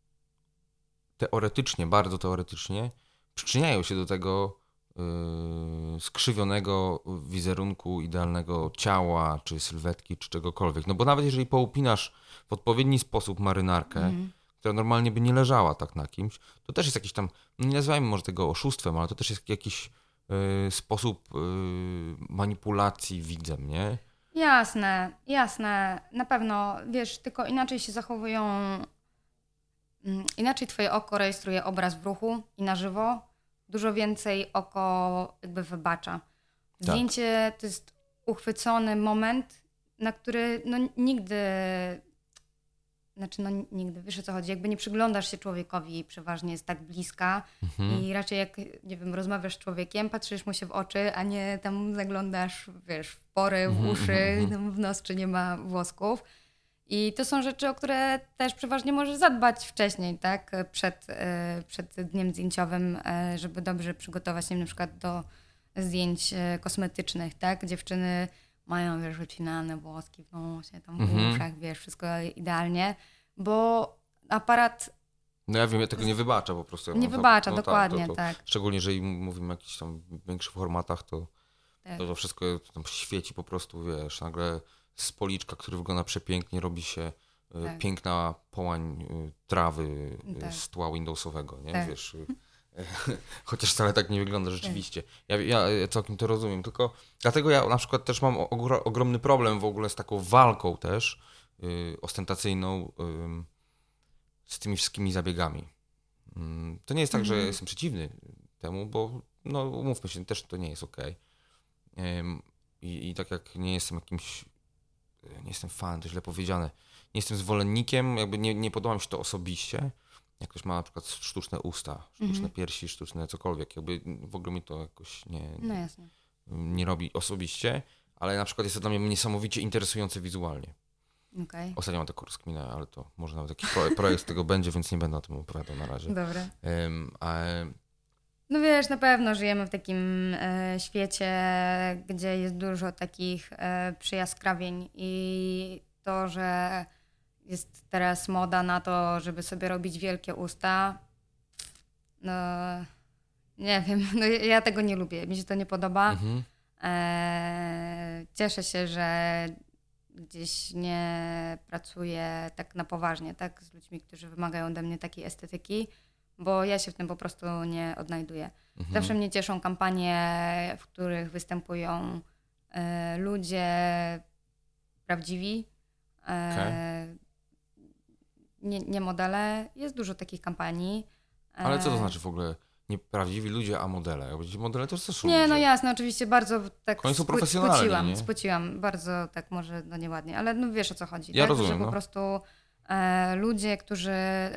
teoretycznie, bardzo teoretycznie, przyczyniają się do tego yy, skrzywionego wizerunku idealnego ciała, czy sylwetki, czy czegokolwiek. No bo nawet jeżeli poupinasz w odpowiedni sposób marynarkę, Mhm. która normalnie by nie leżała tak na kimś, to też jest jakiś tam, no nie nazywajmy może tego oszustwem, ale to też jest jakiś y, sposób y, manipulacji widzem, nie? Jasne, jasne, na pewno, wiesz, tylko inaczej się zachowują, mm, inaczej twoje oko rejestruje obraz w ruchu i na żywo, dużo więcej oko jakby wybacza. Zdjęcie to jest uchwycony moment, na który no nigdy, znaczy no nigdy, wiesz o co chodzi, jakby nie przyglądasz się człowiekowi, przeważnie jest tak bliska Mhm. i raczej jak, nie wiem, rozmawiasz z człowiekiem, patrzysz mu się w oczy, a nie tam zaglądasz, wiesz, w pory, w Mhm, uszy, mhm, mhm. w nos, czy nie ma włosków. I to są rzeczy, o które też przeważnie możesz zadbać wcześniej, tak? Przed, e, przed dniem zdjęciowym, e, żeby dobrze przygotować się na przykład do zdjęć e, kosmetycznych, tak? Dziewczyny mają, wiesz, wycinane włoski w nosie, tam w Mhm. uszach, wiesz, wszystko idealnie, bo aparat No ja wiem, ja tego nie wybaczę po prostu. nie wybacza, no tak, dokładnie, to, to, tak. Szczególnie jeżeli mówimy o jakichś tam większych formatach, to, tak. to, to wszystko tam świeci po prostu, wiesz, nagle z policzka, który wygląda przepięknie, robi się y, Tak. piękna połań y, trawy y, Tak. z tła Windowsowego, nie? Tak. Wiesz, [LAUGHS] chociaż wcale tak nie wygląda rzeczywiście. Ja, ja całkiem to rozumiem, tylko dlatego ja na przykład też mam ogro, ogromny problem w ogóle z taką walką też y, ostentacyjną ym, z tymi wszystkimi zabiegami. Mm, To nie jest tak, że Mhm. jestem przeciwny temu, bo no umówmy się, też to nie jest. Ym, I, I tak jak nie jestem jakimś, nie jestem fanem, to źle powiedziane, nie jestem zwolennikiem, jakby nie, nie podoba mi się to osobiście. Jak ktoś ma na przykład sztuczne usta, sztuczne Mhm. piersi, sztuczne cokolwiek, jakby w ogóle mi to jakoś nie, No nie robi osobiście, ale na przykład jest to dla mnie niesamowicie interesujące wizualnie. Okej. Ostatnio mam taką rozkminę, ale to może nawet jakiś pro, projekt z tego [LAUGHS] będzie, więc nie będę o tym opowiadał na razie. Dobra. A, No wiesz, na pewno żyjemy w takim e, świecie, gdzie jest dużo takich e, przyjaskrawień i to, że jest teraz moda na to, żeby sobie robić wielkie usta, no nie wiem, [LAUGHS] no ja tego nie lubię, mi się to nie podoba. mhm. E, cieszę się, że gdzieś nie pracuję tak na poważnie, tak, z ludźmi, którzy wymagają ode mnie takiej estetyki, bo ja się w tym po prostu nie odnajduję. Mhm. Zawsze mnie cieszą kampanie, w których występują e, ludzie prawdziwi, e, nie, nie modele. Jest dużo takich kampanii. Ale co to E, znaczy w ogóle nieprawdziwi ludzie, a modele? Modele to też są Nie, no ludzie. jasne, oczywiście bardzo tak Oni są profesjonalni, spociłam, nie? spociłam, bardzo tak może no nieładnie, ale no wiesz o co chodzi, Ja tak? rozumiem, że po no. prostu E, ludzie, którzy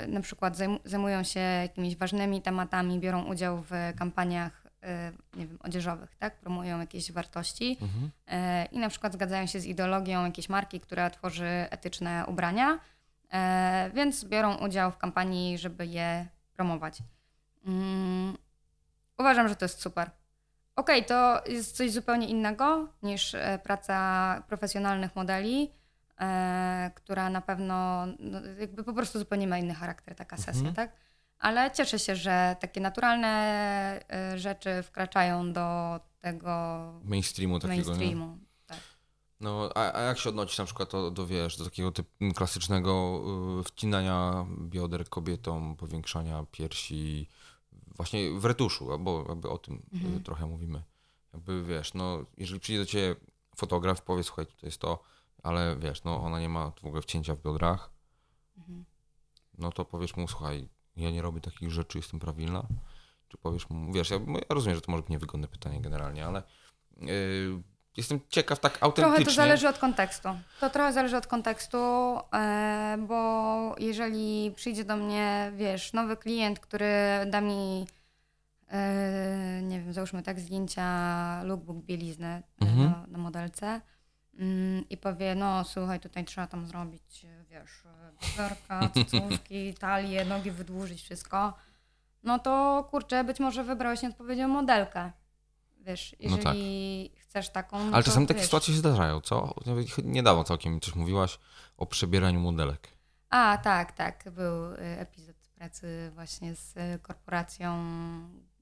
na przykład zajm- zajmują się jakimiś ważnymi tematami, biorą udział w kampaniach e, nie wiem, odzieżowych, tak? promują jakieś wartości Mhm. e, i na przykład zgadzają się z ideologią jakiejś marki, która tworzy etyczne ubrania, e, więc biorą udział w kampanii, żeby je promować. Mm, uważam, że to jest super. Okej, to jest coś zupełnie innego niż e, praca profesjonalnych modeli, e, która na pewno no, jakby po prostu zupełnie ma inny charakter, taka sesja, Mhm. tak? Ale cieszę się, że takie naturalne e, rzeczy wkraczają do tego Mainstreamu takiego, nie? mainstreamu. Tak. No, a, a jak się odnosisz na przykład do, do wiesz, do takiego typ, klasycznego y, wcinania bioder kobietom, powiększania piersi, właśnie w retuszu, bo jakby o tym y, Mhm. trochę mówimy. Jakby wiesz, no, jeżeli przyjdzie do ciebie fotograf, powie, słuchaj, to jest to, ale wiesz, no, ona nie ma w ogóle wcięcia w biodrach, Mhm. no to powiesz mu, słuchaj, ja nie robię takich rzeczy, jestem prawilna. Czy powiesz mu, wiesz, ja, ja rozumiem, że to może być niewygodne pytanie generalnie, ale y, jestem ciekaw tak autentycznie. Trochę to zależy od kontekstu. To trochę zależy od kontekstu, e, bo jeżeli przyjdzie do mnie, wiesz, nowy klient, który da mi, e, nie wiem, załóżmy tak, zdjęcia lookbook bielizny e, Mhm. na, na modelce i powie, no słuchaj, tutaj trzeba tam zrobić, e, wiesz, bezerka, [LAUGHS] cycówki, talię, nogi wydłużyć, wszystko, no to kurczę, być może wybrałeś nieodpowiednią modelkę. Wiesz, No tak. jeżeli chcesz taką. no Ale to, czasami takie wiesz. sytuacje się zdarzają, co? Niedawno całkiem coś mówiłaś o przebieraniu modelek. A, tak, tak. Był y, epizod pracy właśnie z korporacją,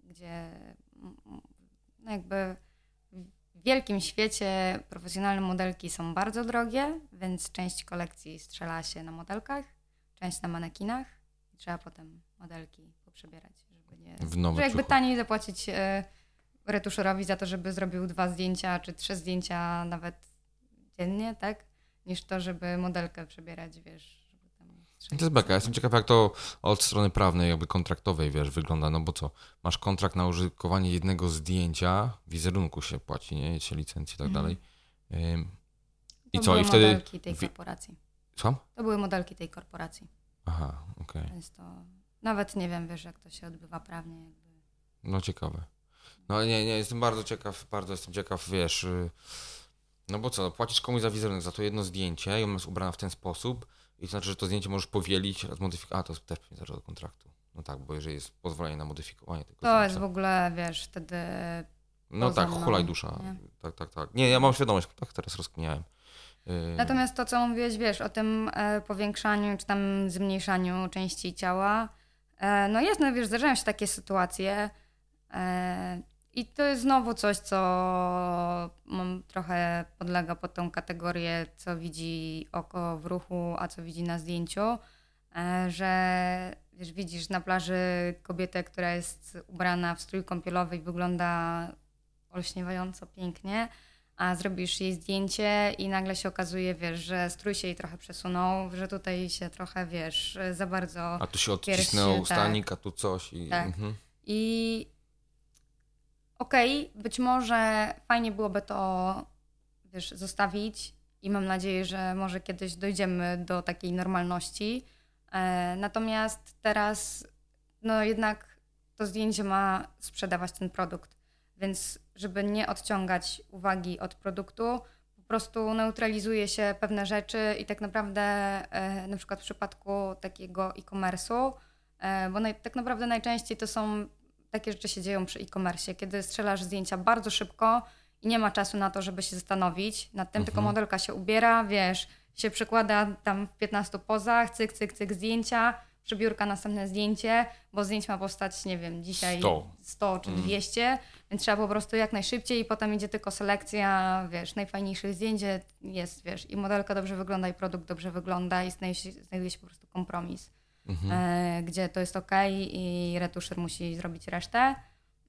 gdzie mm, no jakby wielkim świecie profesjonalne modelki są bardzo drogie, więc część kolekcji strzela się na modelkach, część na manekinach i trzeba potem modelki poprzebierać, żeby nie... W nowe Że jakby taniej zapłacić y, retuszerowi za to, żeby zrobił dwa zdjęcia, czy trzy zdjęcia nawet dziennie, tak? Niż to, żeby modelkę przebierać, wiesz, żeby To jest beka. Jestem ciekaw, jak to od strony prawnej, jakby kontraktowej, wiesz, wygląda. No bo co? Masz kontrakt na użytkowanie jednego zdjęcia, wizerunku się płaci, nie? Się licencji i tak Mhm. dalej. Ym, I To co? były I wtedy. modelki tej korporacji. Słucham? To były modelki tej korporacji. Aha, okej. Więc to nawet nie wiem, wiesz, jak to się odbywa prawnie. Jakby. No ciekawe. No nie, nie, jestem bardzo ciekaw, bardzo jestem ciekaw, wiesz. y, No bo co, płacisz komuś za wizerunek, za to jedno zdjęcie i ona jest ubrana w ten sposób i to znaczy, że to zdjęcie możesz powielić, zmodyfikować. A, to też pewnie zależy od kontraktu. No tak, bo jeżeli jest pozwolenie na modyfikowanie tego To zdjęcia. jest w ogóle, wiesz, wtedy No tak, mną, hulaj dusza. nie? Tak, tak, tak. Nie, ja mam świadomość, tak teraz rozkminiałem. Y, Natomiast to, co mówiłeś, wiesz, o tym e, powiększaniu czy tam zmniejszaniu części ciała, e, no jest, no wiesz, zdarzają się takie sytuacje e, i to jest znowu coś, co mam, trochę podlega pod tą kategorię, co widzi oko w ruchu, a co widzi na zdjęciu, e, że wiesz, widzisz na plaży kobietę, która jest ubrana w strój kąpielowy i wygląda olśniewająco pięknie, a zrobisz jej zdjęcie i nagle się okazuje, wiesz, że strój się jej trochę przesunął, że tutaj się trochę, wiesz, za bardzo... A tu się odcisnął tak. stanik, a tu coś i... Tak. Mhm. I okej, być może fajnie byłoby to, wiesz, zostawić i mam nadzieję, że może kiedyś dojdziemy do takiej normalności. E, natomiast teraz, no jednak to zdjęcie ma sprzedawać ten produkt, więc żeby nie odciągać uwagi od produktu, po prostu neutralizuje się pewne rzeczy i tak naprawdę e, na przykład w przypadku takiego e-commerce'u, e, bo tak naprawdę najczęściej to są takie rzeczy się dzieją przy e-commerce, kiedy strzelasz zdjęcia bardzo szybko i nie ma czasu na to, żeby się zastanowić nad tym, tylko Mhm. modelka się ubiera, wiesz, się przykłada tam w 15 pozach, cyk, cyk, cyk zdjęcia, przybiórka następne zdjęcie, bo zdjęć ma powstać, nie wiem, dzisiaj 100. 100 czy Mm. 200, więc trzeba po prostu jak najszybciej i potem idzie tylko selekcja, wiesz, najfajniejszych zdjęć jest, wiesz, i modelka dobrze wygląda i produkt dobrze wygląda i znajduje się, znajduje się po prostu kompromis Mhm. e, gdzie to jest ok i retuszer musi zrobić resztę.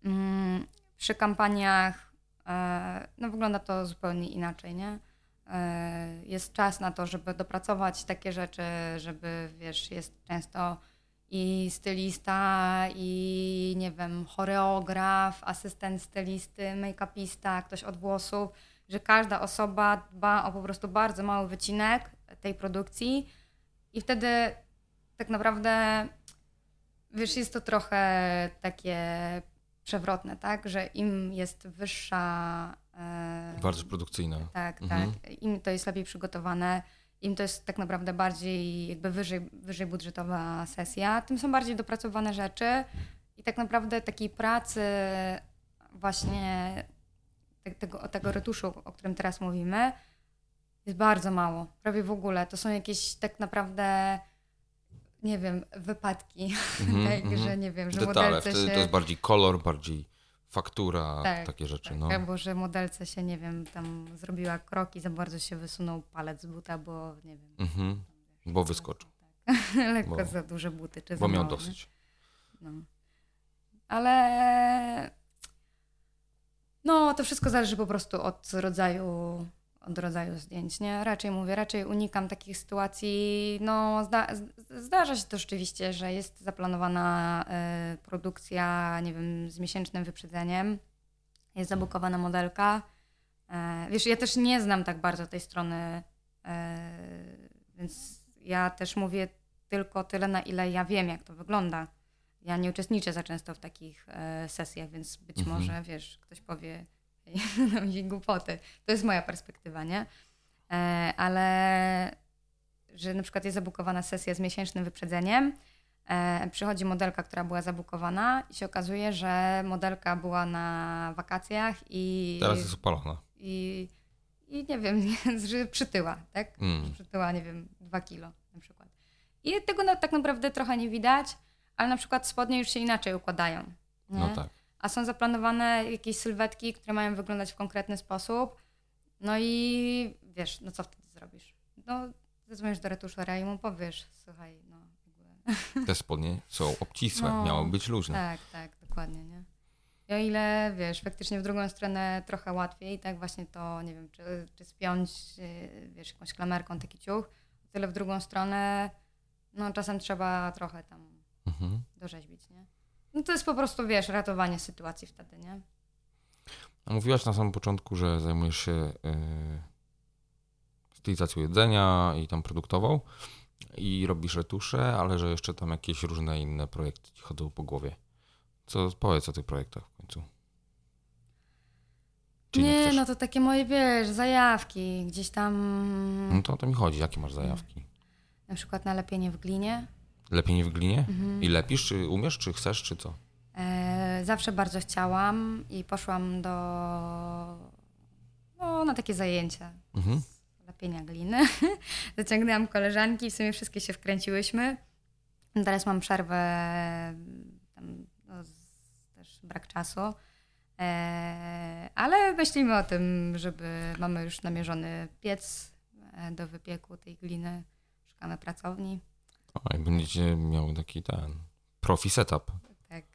Mm, przy kampaniach e, no wygląda to zupełnie inaczej, nie? E, jest czas na to, żeby dopracować takie rzeczy, żeby, wiesz, jest często i stylista, i nie wiem, choreograf, asystent stylisty, make-upista, ktoś od włosów, że każda osoba dba o po prostu bardzo mały wycinek tej produkcji, I wtedy tak naprawdę, wiesz, jest to trochę takie przewrotne, tak? Że im jest wyższa. E, Wartość produkcyjna. tak, Mhm. tak. Im to jest lepiej przygotowane, im to jest tak naprawdę bardziej, jakby wyżej, wyżej budżetowa sesja, tym są bardziej dopracowane rzeczy i tak naprawdę takiej pracy właśnie te- tego, tego retuszu, o którym teraz mówimy, jest bardzo mało. Prawie w ogóle. To są jakieś tak naprawdę, nie wiem, wypadki. [LAUGHS] Mhm, tak, mhm. że nie wiem, że Detale, modelce wtedy się... to jest bardziej kolor, bardziej faktura, Tak, takie rzeczy. Tak, no. Albo że modelce się, nie wiem, tam zrobiła krok i za bardzo się wysunął palec z buta, bo nie wiem. Mhm. Bo wyskoczył, Tak. [LAUGHS] Lekko Bo- za duże buty, czy bo miał dosyć. No. Ale no, to wszystko zależy po prostu od rodzaju, od rodzaju zdjęć, nie? Raczej mówię, raczej unikam takich sytuacji. No, zda, zdarza się to rzeczywiście, że jest zaplanowana e, produkcja, nie wiem, z miesięcznym wyprzedzeniem. Jest zabukowana modelka. E, wiesz, ja też nie znam tak bardzo tej strony, e, więc ja też mówię tylko tyle, na ile ja wiem, jak to wygląda. Ja nie uczestniczę za często w takich sesjach, więc być Mhm. może, wiesz, ktoś powie [LAUGHS] na mnie głupoty. To jest moja perspektywa, nie? E, ale że na przykład jest zabukowana sesja z miesięcznym wyprzedzeniem, e, przychodzi modelka, która była zabukowana i się okazuje, że modelka była na wakacjach i, Teraz jest opalona. i, i nie wiem, [LAUGHS] że przytyła, tak? Mm. przytyła, nie wiem, dwa kilo na przykład. I tego tak naprawdę trochę nie widać, ale na przykład spodnie już się inaczej układają. Nie? No tak. A są zaplanowane jakieś sylwetki, które mają wyglądać w konkretny sposób. No i wiesz, no co wtedy zrobisz? No, zadzwonisz do retuszera i mu powiesz, słuchaj, no. [LAUGHS] Te spodnie są obcisłe, No, miały być luźne. Tak, tak, dokładnie, nie? I o ile, wiesz, faktycznie w drugą stronę trochę łatwiej, tak właśnie to, nie wiem, czy, czy spiąć, yy, wiesz, jakąś klamerką taki ciuch, tyle w drugą stronę, no czasem trzeba trochę tam Mhm. dorzeźbić, nie? No to jest po prostu, wiesz, ratowanie sytuacji wtedy, nie? A mówiłaś na samym początku, że zajmujesz się y, stylizacją jedzenia i tam produktową i robisz retusze, ale że jeszcze tam jakieś różne inne projekty ci chodzą po głowie. Co powiedz o tych projektach w końcu? Czy nie, nie, no to takie moje, wiesz, zajawki, gdzieś tam No to o to mi chodzi. Jakie masz zajawki? na przykład nalepienie w glinie. Lepiej nie w glinie? Mhm. I lepisz, czy umiesz, czy chcesz, czy co? E, zawsze bardzo chciałam i poszłam do, no, na takie zajęcia Mhm. lepienia gliny. [LAUGHS] Zaciągnęłam koleżanki, w sumie wszystkie się wkręciłyśmy. Teraz mam przerwę, tam, no, też brak czasu. E, ale myślimy o tym, żeby mamy już namierzony piec e, do wypieku tej gliny. Szukamy pracowni. O, i będziecie miał taki ten profi setup. Tak.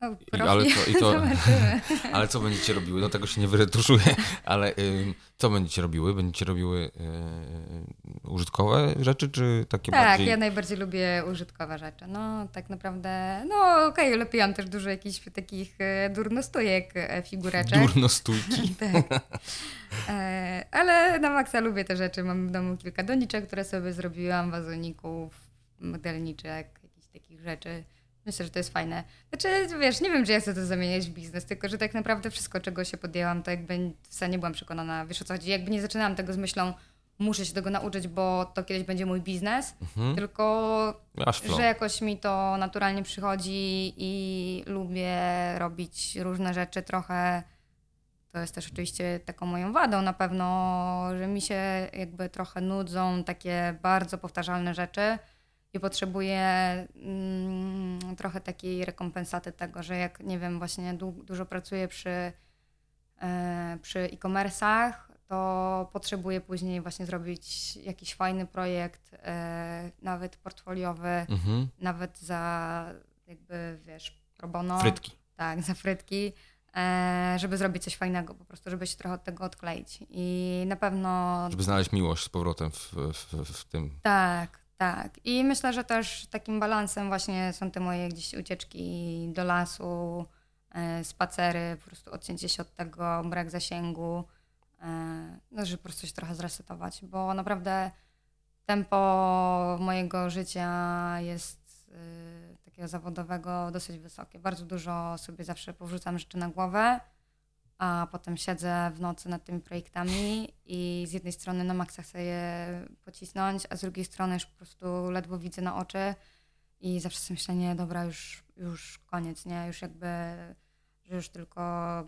No, I, profi, ale, co, i [LAUGHS] to, [LAUGHS] ale co będziecie robiły? No tego się nie wyretuszuje, [LAUGHS] ale ym, co będziecie robiły? Będziecie robiły yy, użytkowe rzeczy, czy takie Tak, bardziej... ja najbardziej lubię użytkowe rzeczy. No, tak naprawdę, no okej, lepiłam też dużo jakichś takich e, durnostojek, e, figureczek. Durnostójki? tak. E, ale na maksa lubię te rzeczy. Mam w domu kilka doniczek, które sobie zrobiłam, wazoników, modelniczek, jakichś takich rzeczy. Myślę, że to jest fajne. Znaczy, wiesz, nie wiem, czy ja chcę to zamieniać w biznes, tylko że tak naprawdę wszystko, czego się podjęłam, to jakby wcale nie byłam przekonana, wiesz o co chodzi. Jakby nie zaczynałam tego z myślą, muszę się tego nauczyć, bo to kiedyś będzie mój biznes, Mhm. tylko że jakoś mi to naturalnie przychodzi i lubię robić różne rzeczy trochę. To jest też oczywiście taką moją wadą na pewno, że mi się jakby trochę nudzą takie bardzo powtarzalne rzeczy i potrzebuję mm, trochę takiej rekompensaty tego, że jak nie wiem, właśnie du- dużo pracuję przy, e, przy e-commerce'ach, to potrzebuję później właśnie zrobić jakiś fajny projekt, e, nawet portfoliowy, Mhm. nawet za jakby, wiesz, pro bono. Frytki. Tak, za frytki, e, żeby zrobić coś fajnego, po prostu, żeby się trochę od tego odkleić. I na pewno Żeby znaleźć miłość z powrotem w, w, w tym. tak, tak. I myślę, że też takim balansem właśnie są te moje gdzieś ucieczki do lasu, e, spacery, po prostu odcięcie się od tego, brak zasięgu, e, no, żeby po prostu się trochę zresetować, bo naprawdę tempo mojego życia jest y, takiego zawodowego dosyć wysokie. Bardzo dużo sobie zawsze powrzucam rzeczy na głowę, a potem siedzę w nocy nad tymi projektami i z jednej strony na maksa chcę je pocisnąć, a z drugiej strony już po prostu ledwo widzę na oczy i zawsze sobie myślę, nie, dobra, już, już koniec, nie, już jakby, że już tylko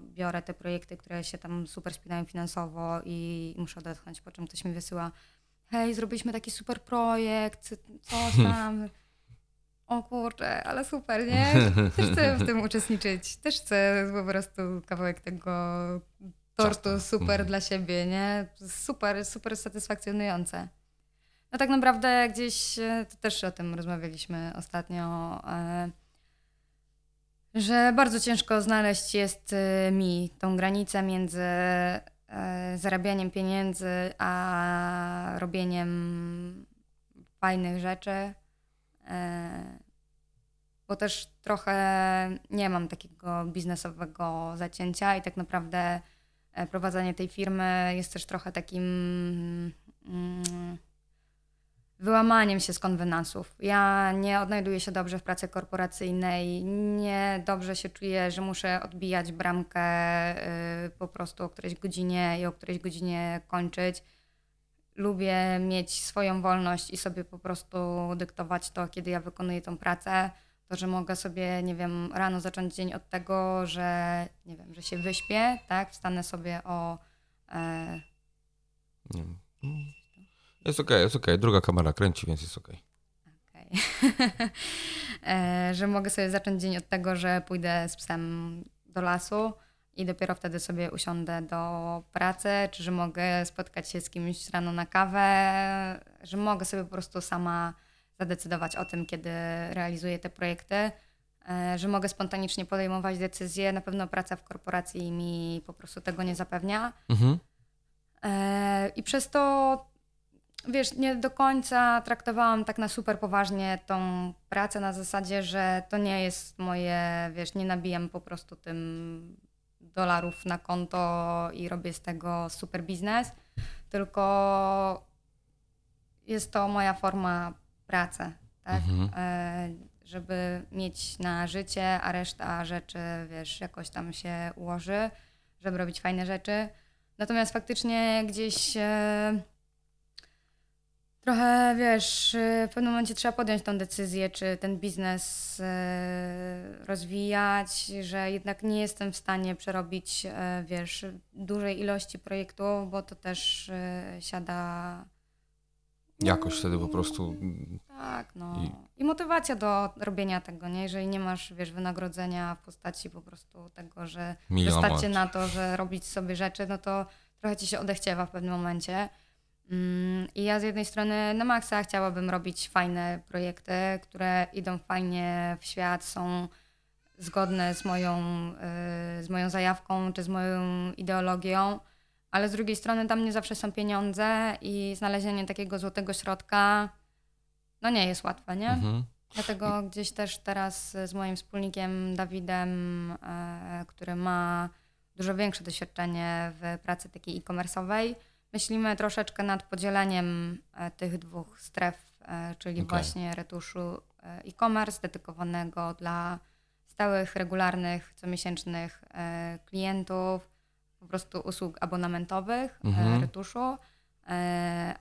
biorę te projekty, które się tam super spinają finansowo i muszę odetchnąć, po czym ktoś mi wysyła, hej, zrobiliśmy taki super projekt, coś tam. O kurczę, ale super, nie? [LAUGHS] Też chcę w tym uczestniczyć. Też chcę po prostu kawałek tego tortu super Mhm. dla siebie, nie? Super, super satysfakcjonujące. No tak naprawdę gdzieś, e, to też o tym rozmawialiśmy ostatnio, e, że bardzo ciężko znaleźć jest e, mi tą granicę między zarabianiem pieniędzy, a robieniem fajnych rzeczy. E, Bo też trochę nie mam takiego biznesowego zacięcia i tak naprawdę e, prowadzenie tej firmy jest też trochę takim mm, wyłamaniem się z konwenansów. Ja nie odnajduję się dobrze w pracy korporacyjnej, nie dobrze się czuję, że muszę odbijać bramkę y, po prostu o którejś godzinie i o którejś godzinie kończyć. Lubię mieć swoją wolność i sobie po prostu dyktować to, kiedy ja wykonuję tą pracę. To, że mogę sobie, nie wiem, rano zacząć dzień od tego, że nie wiem, że się wyśpię, tak? Wstanę sobie o e, Nie wiem. Jest okej, jest okej. Druga kamera kręci, więc jest okej. Okej. [LAUGHS] E, że mogę sobie zacząć dzień od tego, że pójdę z psem do lasu i dopiero wtedy sobie usiądę do pracy, czy że mogę spotkać się z kimś rano na kawę, że mogę sobie po prostu sama zadecydować o tym, kiedy realizuję te projekty, e, że mogę spontanicznie podejmować decyzje. Na pewno praca w korporacji mi po prostu tego nie zapewnia. Mhm. E, I przez to, wiesz, nie do końca traktowałam tak na super poważnie tą pracę na zasadzie, że to nie jest moje, wiesz, nie nabijam po prostu tym dolarów na konto i robię z tego super biznes, tylko jest to moja forma pracy, tak? Mhm. E, żeby mieć na życie, a reszta rzeczy, wiesz, jakoś tam się ułoży, żeby robić fajne rzeczy. Natomiast faktycznie gdzieś e, trochę, wiesz, e, w pewnym momencie trzeba podjąć tą decyzję, czy ten biznes e, rozwijać, że jednak nie jestem w stanie przerobić, e, wiesz, dużej ilości projektów, bo to też siada Jakoś wtedy po prostu. tak, no. I- I... motywacja do robienia tego, nie? Jeżeli nie masz, wiesz, wynagrodzenia w postaci po prostu tego, że wystarczy monet. na to, że robić sobie rzeczy, no to trochę ci się odechciewa w pewnym momencie. Mm, I ja z jednej strony na maksa chciałabym robić fajne projekty, które idą fajnie w świat, są zgodne z moją, y, z moją zajawką czy z moją ideologią, ale z drugiej strony tam nie zawsze są pieniądze i znalezienie takiego złotego środka no nie jest łatwe, nie? Mhm. Dlatego gdzieś też teraz z moim wspólnikiem Dawidem, e, który ma dużo większe doświadczenie w pracy takiej e-commerce'owej, myślimy troszeczkę nad podzieleniem e, tych dwóch stref, e, czyli Okej. właśnie retuszu e, e-commerce dedykowanego dla stałych, regularnych, comiesięcznych klientów, po prostu usług abonamentowych, Mhm. retuszu,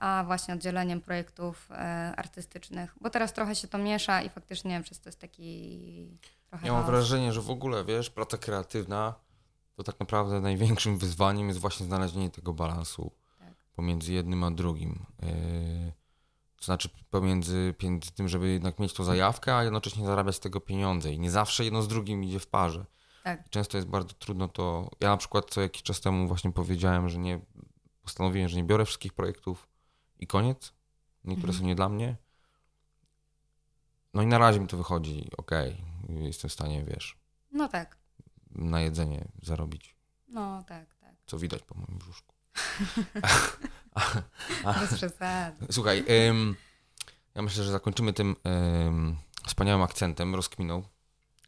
a właśnie oddzieleniem projektów artystycznych, bo teraz trochę się to miesza i faktycznie przez to jest taki trochę Ja mam chaos. wrażenie, że w ogóle, wiesz, praca kreatywna to tak naprawdę największym wyzwaniem jest właśnie znalezienie tego balansu. Pomiędzy jednym a drugim. Yy, to znaczy pomiędzy, pomiędzy tym, żeby jednak mieć tą zajawkę, a jednocześnie zarabiać z tego pieniądze. I nie zawsze jedno z drugim idzie w parze. Tak. Często jest bardzo trudno to. Ja na przykład co jakiś czas temu właśnie powiedziałem, że nie postanowiłem, że nie biorę wszystkich projektów i koniec. Niektóre Mhm. są nie dla mnie. No i na razie mi to wychodzi, okej, jestem w stanie, wiesz, No tak, na jedzenie zarobić, no tak, tak. co widać po moim brzuszku. [LAUGHS] Bez przesady. Słuchaj, ym, ja myślę, że zakończymy tym ym, wspaniałym akcentem, rozkminą.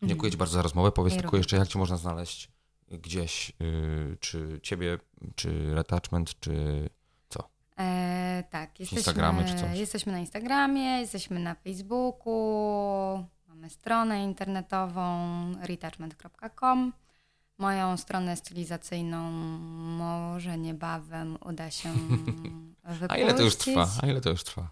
Dziękuję Ci bardzo za rozmowę. Powiedz tylko jeszcze, jak Cię można znaleźć gdzieś, y, czy Ciebie, czy Retachment, czy E, tak, jesteśmy, Instagramy czy coś? jesteśmy na Instagramie, jesteśmy na Facebooku, mamy stronę internetową retouchment.com. Moją stronę stylizacyjną może niebawem uda się [LAUGHS] wypuścić. A ile to już trwa? A ile to już trwa?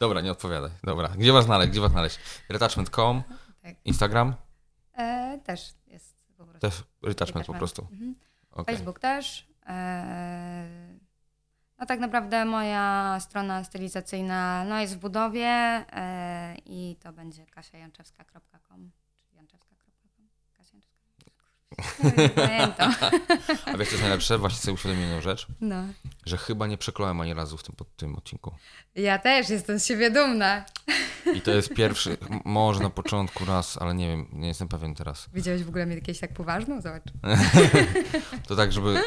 Dobra, nie odpowiadaj. Dobra, gdzie was znaleźć? Gdzie was znaleźć? Retouchment.com, Tak. Instagram? E, też jest po prostu. Też retouchment po prostu. Mhm. Okej. Facebook też. E, no tak naprawdę moja strona stylizacyjna no jest w budowie e, i to będzie kasiajanczewska.com czy janczewska.com? Kasia Janczewska. Nie pamiętam. A wiesz co jest najlepsze? Właśnie sobie uświadomiłem jedną rzecz, No. że chyba nie przekląłem ani razu w tym, pod tym odcinku. Ja też jestem z siebie dumna. I to jest pierwszy, może na początku raz, ale nie wiem, nie jestem pewien teraz. Widziałeś w ogóle mnie kiedyś tak poważną? Zobacz. [LAUGHS] To tak, żeby,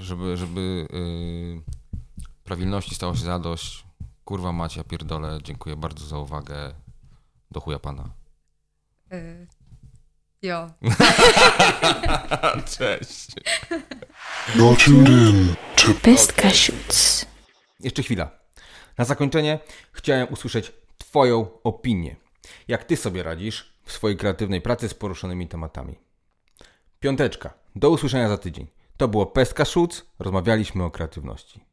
żeby, żeby yy, prawilności stało się zadość. Kurwa macie, ja pierdolę. Dziękuję bardzo za uwagę. Do chuja pana. Y, jo. [LAUGHS] Cześć. You're tuned in to Best Cashews. Jeszcze chwila. Na zakończenie chciałem usłyszeć Twoją opinię. Jak Ty sobie radzisz w swojej kreatywnej pracy z poruszonymi tematami? Piąteczka. Do usłyszenia za tydzień. To było Pestka Szuc. Rozmawialiśmy o kreatywności.